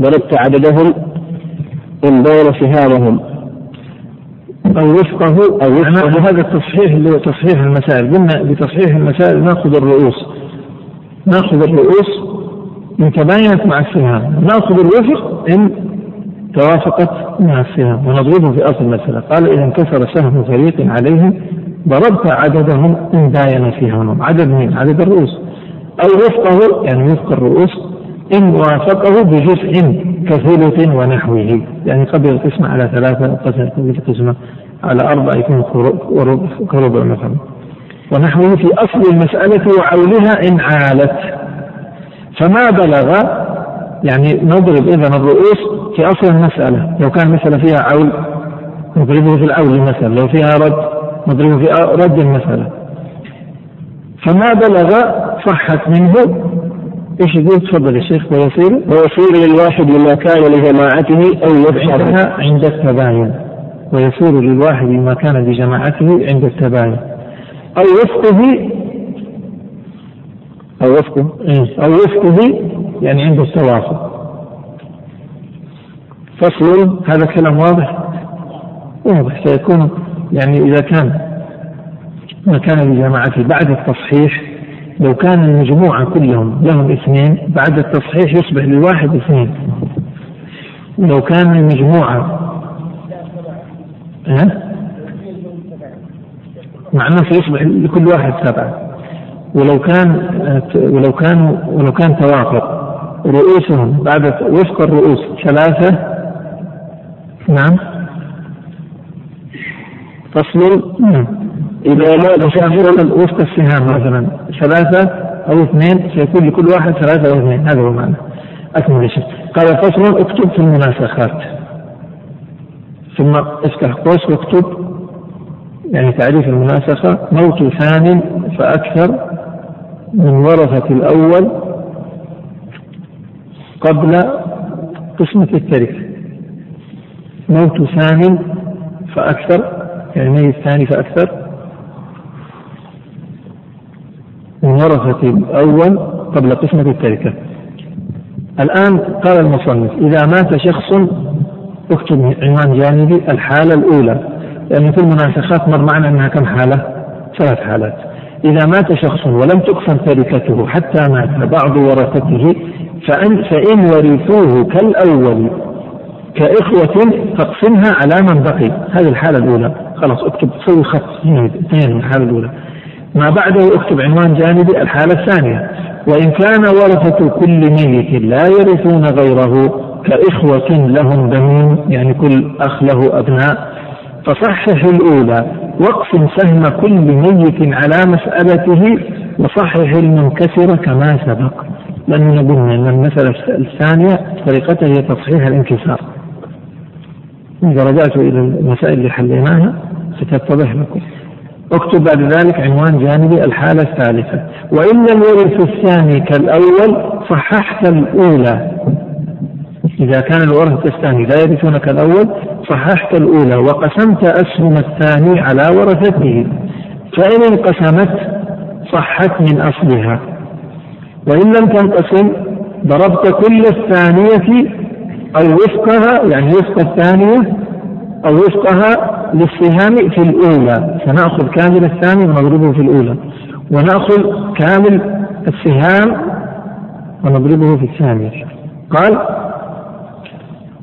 ضربت عددهم إن دار سهامهم. أو وفقه أو وفقه. هذا التصحيح اللي هو تصحيح المسائل. قلنا بتصحيح المسائل نأخذ الرؤوس. ناخذ الرؤوس إن تباينت مع السهام ناخذ الوفق إن توافقت مع السهام ونضربه في أصل المسألة. قال إذا انكسر سهم فريق عليهم ضربت عددهم إن باين نوم عدد مين؟ عدد الرؤوس. أو وفقه يعني وفق الرؤوس إن وافقه بجزء كثلث ونحوه. يعني قبل القسمة على ثلاثة قبل القسمة على أربعة يكون كربع مثلا. ونحوه في أصل المسألة وعولها إن عالت. فما بلغ يعني نضرب إذا الرؤوس في أصل المسألة. لو كان المسألة فيها عول نضربه في العول مثلا لو فيها رد نضربه في رد المسألة. فما بلغ صحت منه. إيش يقول؟ تفضل يا شيخ ويصير ويصير للواحد ما كان لجماعته أو يفعل عند التباين. ويصير للواحد ما كان لجماعته عند التباين. أو وفقه أو وفقه إيه، أو وفقه يعني عند التوافق فصل هذا كلام واضح؟ واضح سيكون يعني إذا كان ما كان لجماعته بعد التصحيح لو كان المجموعة كلهم لهم اثنين بعد التصحيح يصبح للواحد اثنين. لو كان المجموعة ها؟ مع أنه سيصبح لكل واحد سبعة ولو كان ولو كانوا ولو كان توافق رؤوسهم بعد وفق الرؤوس ثلاثة نعم. فصل. نعم. إذا ما تشافر وفق السهام مثلا ثلاثة أو اثنين سيكون لكل واحد ثلاثة أو اثنين. هذا هو معنى. أكمل شيء قال فصل اكتب في المناسخات. ثم افتح قوس واكتب. يعني تعريف المناسخة موت ثان فأكثر من ورثة الأول قبل قسمة التركة موت ثان فأكثر يعني ميت ثاني فأكثر من ورثة الأول قبل قسمة التركة الآن قال المصنف إذا مات شخص اكتب عنوان جانبي الحالة الأولى. لأن في المناسخات مر معنا أنها كم حالة؟ ثلاث حالات. إذا مات شخص ولم تقسم تركته حتى مات بعض ورثته فإن, فإن ورثوه كالأول كإخوة فاقسمها على من بقي. هذه الحالة الأولى. خلاص اكتب سوي خط اثنين من الحالة الأولى. ما بعده اكتب عنوان جانبي الحالة الثانية. وإن كان ورثة كل ميت لا يرثون غيره كإخوة لهم بنين يعني كل أخ له أبناء فصحح الأولى. واقسم سهم كل ميت على مسألته وصحح المنكسر كما سبق. لأننا قلنا أن المسألة الثانية طريقتها هي تصحيح الانكسار. إذا رجعت إلى المسائل اللي حليناها ستتضح لكم. اكتب بعد ذلك عنوان جانبي الحالة الثالثة. وإن لم يرث الثاني كالأول صححت الأولى. إذا كان الورثة الثاني لا يرثون كالأول صححت الأولى وقسمت أسهم الثاني على ورثته. فإن انقسمت صحت من أصلها. وإن لم تنقسم ضربت كل الثانية أو وفقها يعني وفق الثانية أو وفقها للسهام في الأولى. سنأخذ كامل الثاني ونضربه في الأولى. ونأخذ كامل السهام ونضربه في الثانية. قال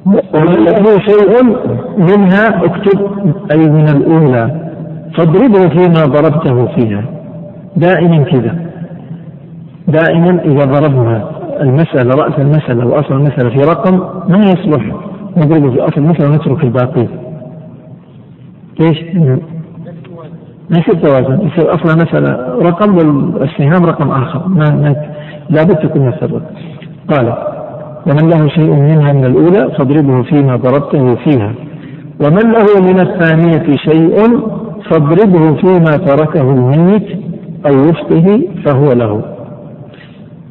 ومن له شيء منها اكتب أي من الأولى. فاضربه فيما ضربته فيها. دائما كذا. دائما إذا ضربنا المسألة رأس المسألة وأصل المسألة في رقم ما يصلح. نضربه في أصل المسألة ونترك الباقي. ليش؟ ما يصير توازن يصير أصل المسألة. رقم والسهام رقم آخر. ما, ما لابد تكون نفس الرقم قال ومن له شيء منها من الأولى فاضربه فيما ضربته فيها. ومن له من الثانية شيء فاضربه فيما تركه الميت أو وفقه فهو له.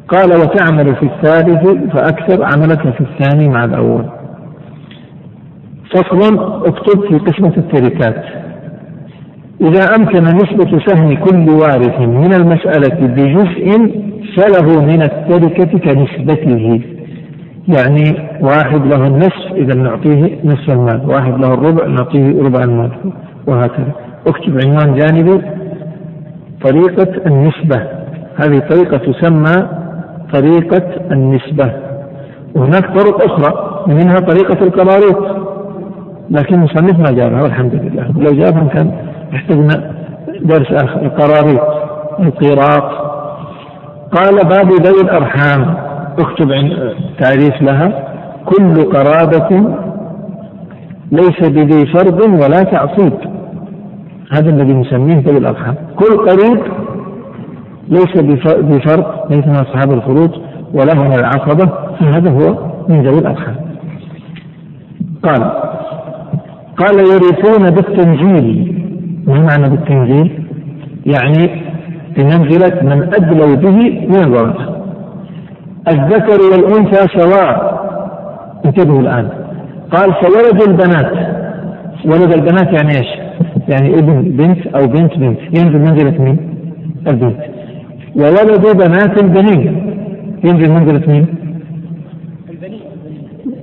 قال وتعمل في الثالث فأكثر عملك في الثاني مع الأول. فصل اكتب في قسمة التركات. إذا أمكن نسبة سهم كل وارث من المسألة بجزء فله من التركة كنسبته. يعني واحد له النصف إذا نعطيه نصف المال واحد له الربع نعطيه ربع المال وهكذا. أكتب عنوان جانبي طريقة النسبة. هذه طريقة تسمى طريقة النسبة. وهناك طرق أخرى منها طريقة القراريط لكن المصنف ما جابها والحمد لله. لو جابها كان يحتاجنا درس آخر. القراريط القيراط قال باب ذوي الأرحام. اكتب تعريف لها. كل قرابة ليس بذي فرض ولا تعصيب. هذا الذي نسميه ذوي الأرحام. كل قريب ليس بفرض ليس من أصحاب الفروض ولا من العصبة. فهذا هو من ذوي الأرحام. قال قال يرثون بالتنزيل. ما معنى بالتنزيل؟ يعني بمنزلة من أدلوا به من الورثة الذكر والأنثى سواء. انتبهوا الآن. قال فولد البنات. ولد البنات يعني إيش؟ يعني ابن بنت أو بنت بنت. ينزل منزلة مين؟ البنت. وولد بنات البنين. ينزل منزلة مين؟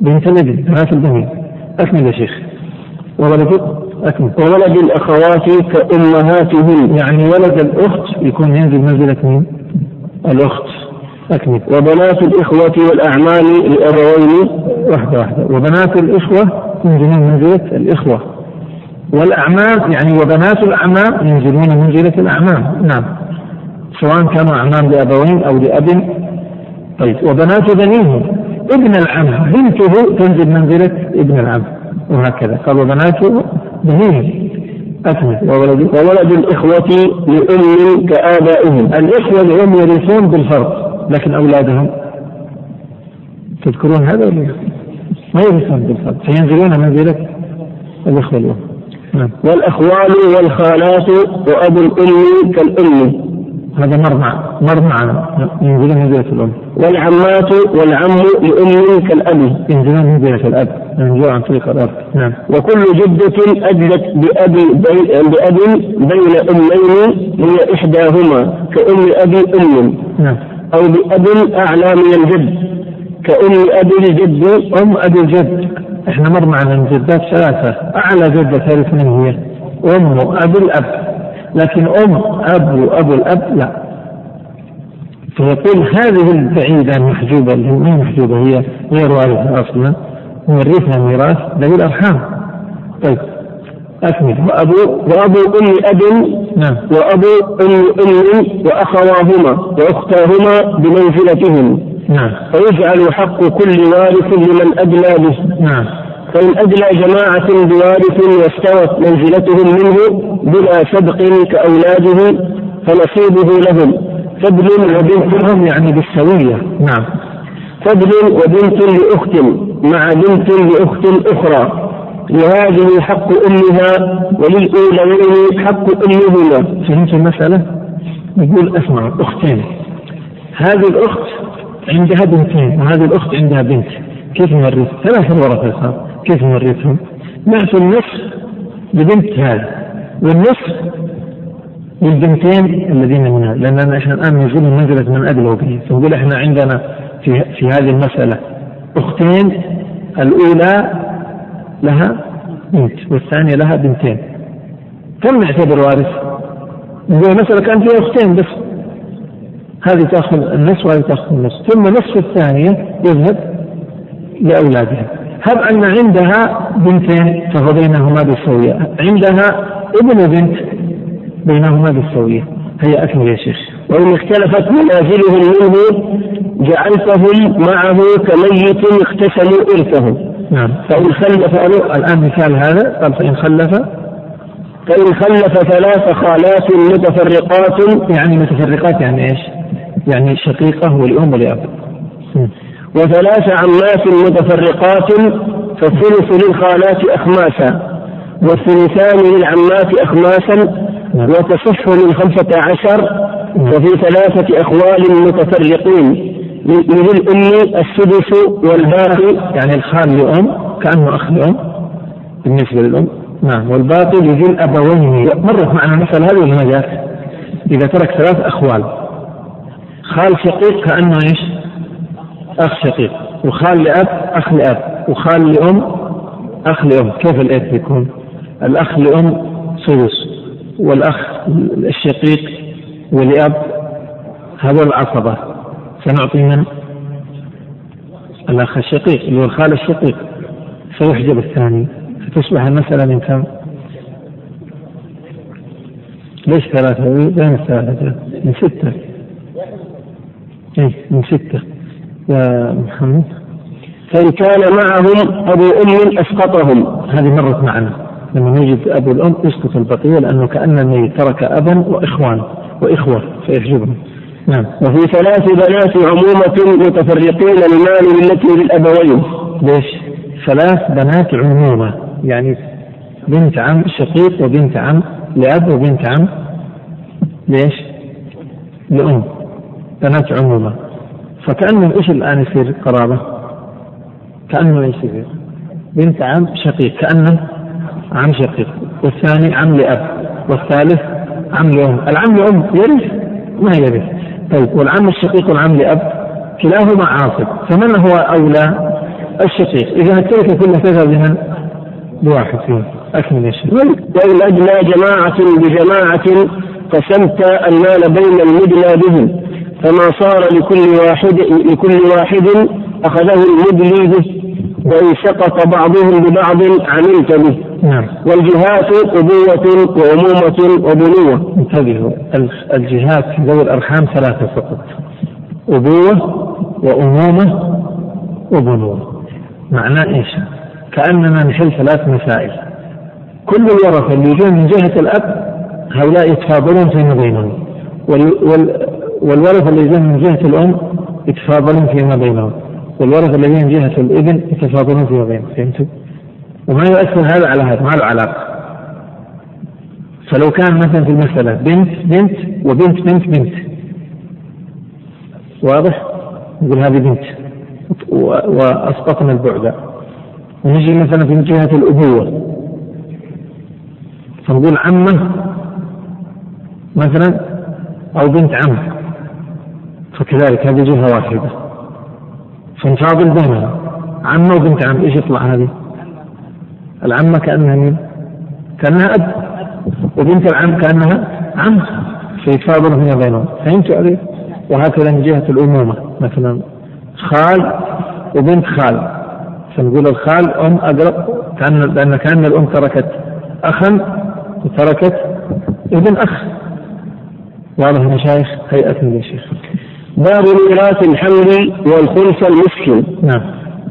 بنت الابن بنات البنين. أكمل يا شيخ. وولد أكمل. وولد الأخوات كامهاتهن يعني ولد الأخت يكون ينزل منزلة مين؟ الأخت. أكمل. وبنات الإخوة والأعمام لأبوين واحدة واحدة. وبنات الإخوة ينزلون منزلة الإخوة. والأعمام يعني وبنات الأعمام ينزلون منزلة الأعمام نعم. سواء كانوا أعمام لأبوين أو لأب. طيب. وبنات بنيه. ابن العم. بنته تنزل منزلة ابن العم. وهكذا. قال وبنات بنيه. أكمل. وولد, وولد الإخوة لأم كآبائهم. الإخوة لأم يرثون بالفرض. لكن أولادهم تذكرون هذا ولا ما يرثون بالفرض فينزلون منزلة الإخوة الأم نعم. والأخوال والخالات وأبو الأم كالأم. هذا مر مر معنا ينزلون منزلة الأم. والعمات والعم لأم كالأب. ينزلون منزلة الأب. ينزلون عن طريق الأب. نعم. وكل جدة أدلت بأب بأب بين أمين هي إحداهما كأم أبي أم. نعم. أو بأب أعلى من الجد كأم أبي الجد أم أبي الجد إحنا مر معنا الجدات ثلاثة. أعلى جدة ثالث من هي؟ أم أبو الأب. لكن أم أب وأبو الأب لا. فيقول هذه البعيدة المحجوبة اللي ما محجوبة هي غير وارثة أصلا. نورثها ميراث ذوي الأرحام. طيب أكمل وأبو وأبو أم أب نعم. وأبو أم أم وأخواهما وأختاهما بمنزلتهم. نعم. فيجعل حق كل وارث لمن أدلى به. نعم. فإن أدلى جماعة بوارث واستوت منزلتهم منه بلا سبق كأولاده فنصيبه لهم. فضل وبنت هم يعني بالسوية. نعم. فضل وبنت لأخت مع بنت لأخت أخرى. لهذه حق أمها وللأولين حق أمهما. فهمت المسألة؟ يقول اسمع أختين. هذه الأخت عندها بنتين وهذه الأخت عندها بنت. كيف نورث؟ ثلاث ورثة صار كيف نورثهم؟ نعطي النصف لبنت هذا والنصف للبنتين الذين منها لأن إحنا الآن نزول منزلة من أدلوا به فنقول إحنا عندنا في في هذه المسألة أختين. الأولى لها بنت والثانية لها بنتين. كم نعتبر وارث؟ نقول مسألة كان فيها أختين بس. هذه تأخذ النصف وهذه تأخذ النصف. ثم نصف الثانية يذهب لأولادها. هب أن عندها بنتين فهو بينهما بالسوية. عندها ابن وبنت بينهما بالسوية. هيا أكمل يا شيخ. وإن اختلفت منازلهم منه جعلتهم معه كميت اقتسموا إرثه. نعم. فإن خلف الآن مثال هذا قال فإن خلف فإن خلف ثلاث خالات متفرقات. يعني متفرقات يعني إيش؟ يعني شقيقة ولأم ولأب وثلاث عمات متفرقات فالثلث للخالات أخماسا والثلثان للعمات أخماسا نعم. وتصح من خمسة عشر وفي ثلاثة أخوال متفرقين. لذي الأم السدس والباقي يعني الخال لأم كأنه أخ لأم بالنسبة للأم نعم والباقي لذي الأبوين مرت معنا المسألة هذه ولا؟ إذا ترك ثلاث أخوال خال شقيق كأنه إيش؟ أخ شقيق وخال لأب أخ لأب وخال لأم أخ لأم كيف الإرث يكون؟ الأخ لأم سدس والأخ الشقيق ولأب هذول العصبة سنعطي من؟ الأخ الشقيق اللي هو الخال الشقيق سيحجب الثاني فتصبح المسألة من كم؟ ليش ثلاثة؟ بين الثلاثة من ستة. إيه من ستة. يا محمد فإن كان معهم أبو أم أسقطهم هذه مرت معنا لما يجد أبو الأم يسقط البقية لأنه كأن الميت ترك أبا وإخوان وإخوة فيحجبهم نعم. وفي ثلاث بنات عمومة متفرقين لمال التي للأبوين ليش؟ ثلاث بنات عمومة. يعني بنت عم شقيق وبنت عم لأب وبنت عم. ليش؟ لأم. بنات عمومة. فكأنه إيش الآن يصير؟ قرابة؟ كأنه إيش يصير؟ بنت عم شقيق. كأنه عم شقيق. والثاني عم لأب. والثالث عم لأم. العم لأم يرث؟ ما يرث. طيب والعم الشقيق والعم لأب كلاهما عاصب فمن هو أولى؟ الشقيق. إذا التركة كلها تذهب لمن؟ لواحد فيهم. أكمل يا شيخ. وإن جماعة بجماعة قسمت المال بين المدلى بهم فما صار لكل واحد لكل واحد أخذه المدلي به وإن سقط بعضهم ببعض عملت به. نعم. والجهات أبوة وأمومة وبنوة انتبهوا الجهات في ذوي الأرحام ثلاثة فقط. أبوة وأمومة وبنوة معناه إيش؟ كأننا نحل ثلاث مسائل. كل الورثة اللي يجون من جهة الأب هؤلاء يتفاضلون فيما بينهم. وال وال والورثة اللي يجون من جهة الأم يتفاضلون فيما بينهم. والورثة الذين من جهة الابن يتفاضلون فيما بينهم. فهمتوا؟ وما يؤثر هذا على هذا ما له علاقة. فلو كان مثلا في المسألة بنت بنت وبنت بنت بنت. واضح؟ نقول هذه بنت. وأسقطنا البعد. ونجي مثلا في جهة الأبوة. فنقول عمة مثلا أو بنت عم. فكذلك هذه جهة واحدة. فنفاضل بينها. عمة وبنت عم إيش يطلع هذه؟ العمة كأنها مين؟ كأنها أب. وبنت العم كأنها عم. فيتفاضل فيما بينهم. فهمتوا علي؟ وهكذا من جهة الأمومة مثلا خال وبنت خال. فنقول الخال أم أقرب كأن لأن كأن الأم تركت أخا وتركت ابن أخ. واضح يا مشايخ؟ هيئة يا شيخ. باب ميراث الحمل والخلف المسكن نعم.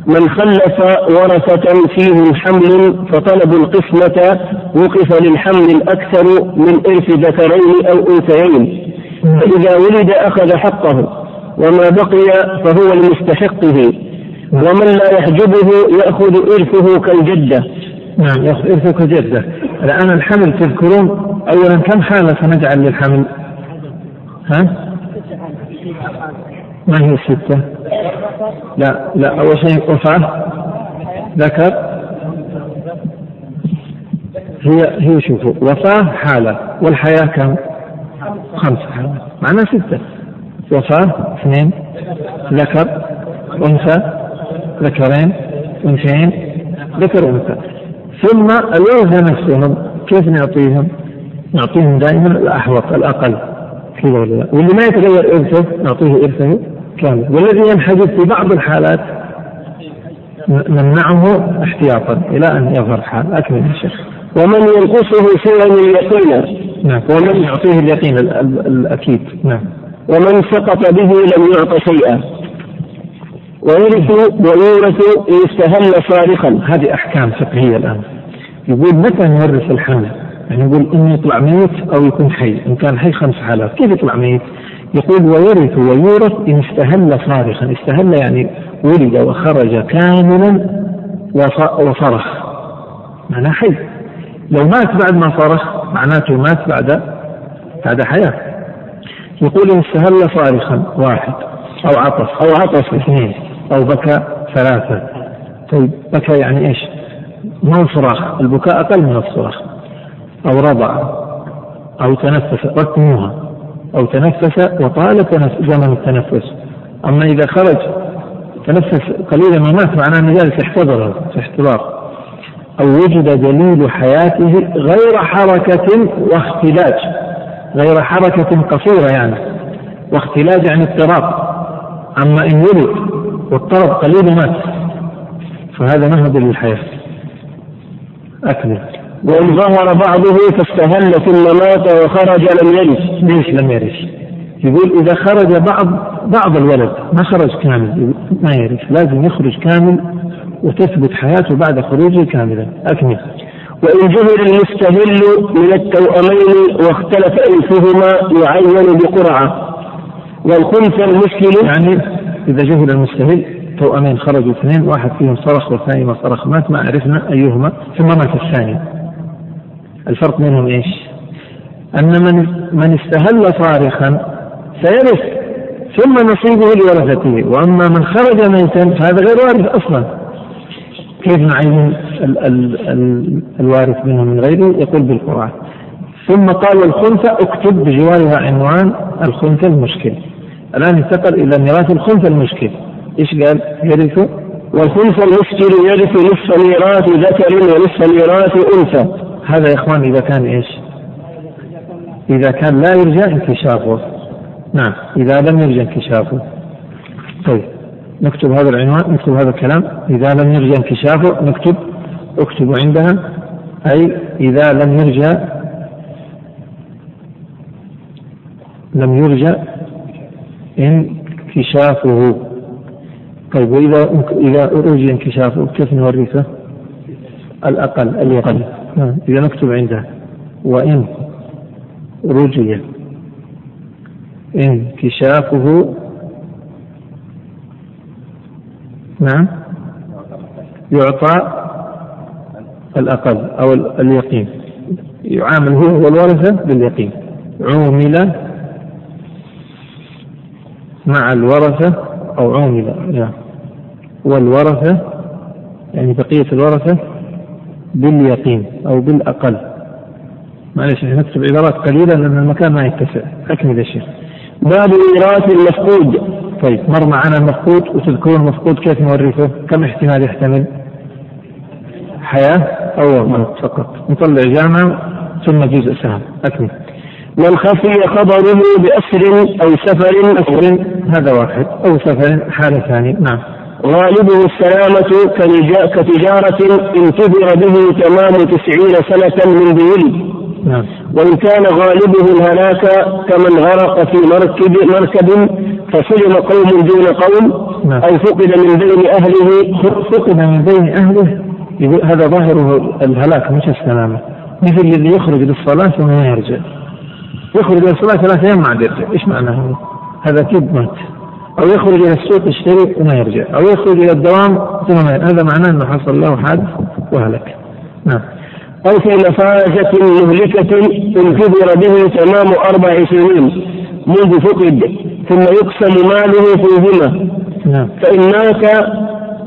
من خلف ورثة فيهم حمل فطلبوا القسمة وقف للحمل الأكثر من إرث ذكرين أو أنثيين. فإذا ولد أخذ حقه وما بقي فهو لمستحقه ومن لا يحجبه يأخذ إرثه كالجدة. نعم يأخذ إرثه كالجدة. الآن الحمل تذكرون؟ أولا كم حالة سنجعل للحمل؟ ها؟ ما هي الستة؟ لا لا أول شيء وفاة ذكر. هي هي شوفوا وفاة حالة والحياة كم؟ خمس حالات معناها ستة. وفاة اثنين ذكر أنثى ذكرين أنثيين ذكر أنثى ثم الورثة نفسهم كيف نعطيهم؟ نعطيهم دائما الأحوط الأقل. كذا ولا لا واللي ما يتغير إرثه نعطيه إرثه. كامل والذي ينحجب في بعض الحالات نمنعه احتياطا إلى أن يظهر حال أكمل يا شيخ ومن ينقصه شيئا اليقين. نعم. ومن يعطيه اليقين الأكيد. نعم. ومن سقط به لم يعط شيئا. ويرث ويورث إن استهل صارخا. هذه أحكام فقهية الآن. يقول متى نورث الحمل؟ يعني يقول إن يطلع ميت أو يكون حي. إن كان حي خمس حالات كيف يطلع ميت؟ يقول ويرث ويورث إن استهل صارخا. استهل يعني ولد وخرج كاملا وصرخ. معناه حي. لو مات بعد ما صرخ معناته مات بعد بعد حياة. يقول إن استهل صارخا واحد. أو عطس أو عطس اثنين. أو بكى ثلاثة. طيب بكى يعني إيش؟ مو صراخ البكاء أقل من الصراخ أو رضع أو تنفس رتموها. أو تنفس وطال زمن التنفس. أما إذا خرج تنفس قليلا ومات معناه أن ذلك احتضر في احتضار. أو وجد دليل حياته غير حركة واختلاج. غير حركة قصيرة يعني. واختلاج يعني اضطراب. أما إن ولد واضطرب قليل ومات فهذا دليل الحياة. أكمل وإن ظهر بعضه فاستهل ثم مات وخرج لم يرث. ليش لم يرث؟ يقول إذا خرج بعض بعض الولد ما خرج كامل ما يعرف لازم يخرج كامل وتثبت حياته بعد خروجه كاملا. أكمل وإن جهل المستهل من التوأمين واختلف إنسهما يعين بقرعة. والخلف المشكل يعني إذا جهل المستهل توأمين خرجوا اثنين واحد فيهم صرخ والثاني ما صرخ مات ما عرفنا أيهما ثم مات الثاني. الفرق بينهم إيش؟ أن من من استهل صارخا سيرث ثم نصيبه لورثته. وأما من خرج ميتا فهذا غير وارث أصلا. كيف نعين ال ال ال الوارث منه من غيره؟ يقول بالقرآن. ثم قال الخنثى اكتب بجوارها عنوان الخنثى المشكل. الآن انتقل إلى ميراث الخنثى المشكل. إيش قال؟ يرث. والخنثى المشكل يرث نصف ميراث ذكر ونصف ميراث أنثى. هذا يا إخوان إذا كان إيش؟ إذا كان لا يرجى انكشافه. نعم إذا لم يرجى انكشافه. طيب نكتب هذا العنوان نكتب هذا الكلام. إذا لم يرجى انكشافه نكتب أكتب عندها أي إذا لم يرجى لم يرجى انكشافه. طيب وإذا إذا أرجي انكشافه كيف نورثه؟ الأقل اليقين. نعم إذا نكتب عنده. وإن رجي. انكشافه نعم. يعطى الأقل أو اليقين. يعامل هو والورثة باليقين. عومل مع الورثة أو عومل والورثة يعني بقية الورثة باليقين أو بالأقل. معلش نكتب عبارات قليلة لأن المكان ما يتسع. أكمل يا شيخ. باب ميراث المفقود. طيب مر معنا المفقود وتذكرون المفقود كيف نورثه؟ كم احتمال يحتمل؟ حياة أو موت فقط. نطلع جامع ثم جزء سهم. أكمل. من خفي خبره بأسر أو سفر. أسر هذا واحد. أو سفر حالة ثانية. نعم. غالبه السلامة كتجارة انتظر به تمام تسعين سنة من ذي نعم. وإن كان غالبه الهلاك كمن غرق في مركب مركب فسلم قوم دون قوم. نعم. أو فقد من بين أهله. فقد من بين أهله. هذا ظاهره الهلاك مش السلامة. مثل الذي يخرج للصلاة ثم يرجع. يخرج للصلاة ثلاثة أيام ما عاد يرجع إيش معنى هذا؟ هذا أكيد مات. أو يخرج إلى السوق يشتري وما يرجع. أو يخرج إلى الدوام ثم. هذا معناه أنه حصل له حادث وهلك. نعم. أو في نفاجة مهلكة انتظر به تمام أربع سنين منذ فقد ثم يقسم ماله فيهما نعم. فإن مات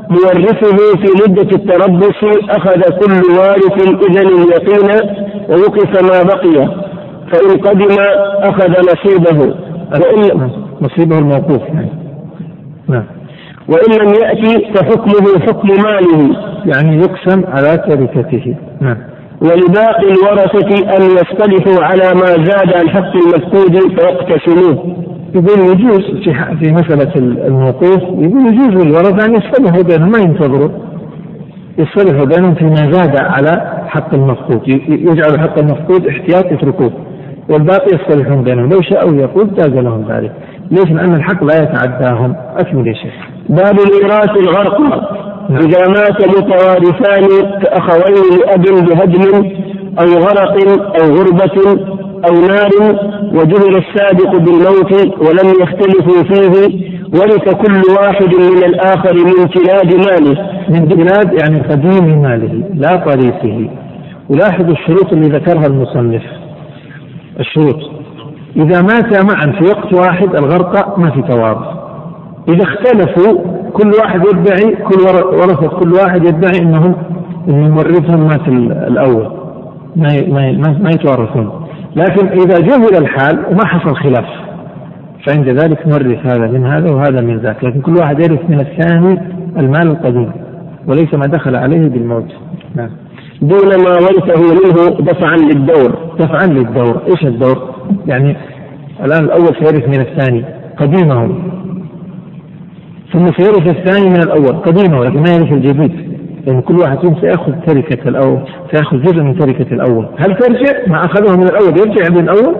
مورثه في مدة التربص أخذ كل وارث إذن اليقين ووقف ما بقي. فإن قدم أخذ نصيبه. وإن نصيبه الموقوف يعني. نعم. وإن لم يأتي فحكمه حكم ماله. يعني يقسم على تركته. نعم. ولباقي الورثة أن يصطلحوا على ما زاد عن حق المفقود فيقتسموه. يقول يجوز في في مسألة الموقوف يقول يجوز للورثة أن يصطلحوا بينهم ما ينتظروا. يصطلحوا بينهم فيما زاد على حق المفقود. يجعل حق المفقود احتياط يتركوه. والباقي يصطلحون بينهم. لو شاءوا يقول جاز لهم ذلك. ليش؟ لأن الحق لا يتعداهم. أكمل يا شيخ باب ميراث الغرق نعم. إذا مات متوارثان كأخوين لأب بهدم أو غرق أو غربة أو نار وجهل السابق بالموت ولم يختلفوا فيه ورث كل واحد من الآخر من تلاد ماله. من بلاد يعني قديم ماله لا طريقه. ولاحظوا الشروط اللي ذكرها المصنف. الشروط. إذا مات معا في وقت واحد الغرقى ما في توارث إذا اختلفوا كل واحد يدعي كل ورثة كل واحد يدعي أنهم أن مورثهم مات الأول. ما ما ما يتوارثون لكن إذا جهل الحال وما حصل خلاف فعند ذلك نورث هذا من هذا وهذا من ذاك. لكن كل واحد يرث من الثاني المال القديم وليس ما دخل عليه بالموت. نعم. دون ما ورثه منه دفعا للدور. دفعا للدور. إيش الدور؟ يعني الآن الأول سيرث من الثاني قديمه. ثم سيرث الثاني من الأول قديمه لكن ما يرث الجديد. لأن كل واحد فيهم سيأخذ تركة الأول سيأخذ جزء من تركة الأول. هل ترجع؟ ما أخذه من الأول يرجع من الأول؟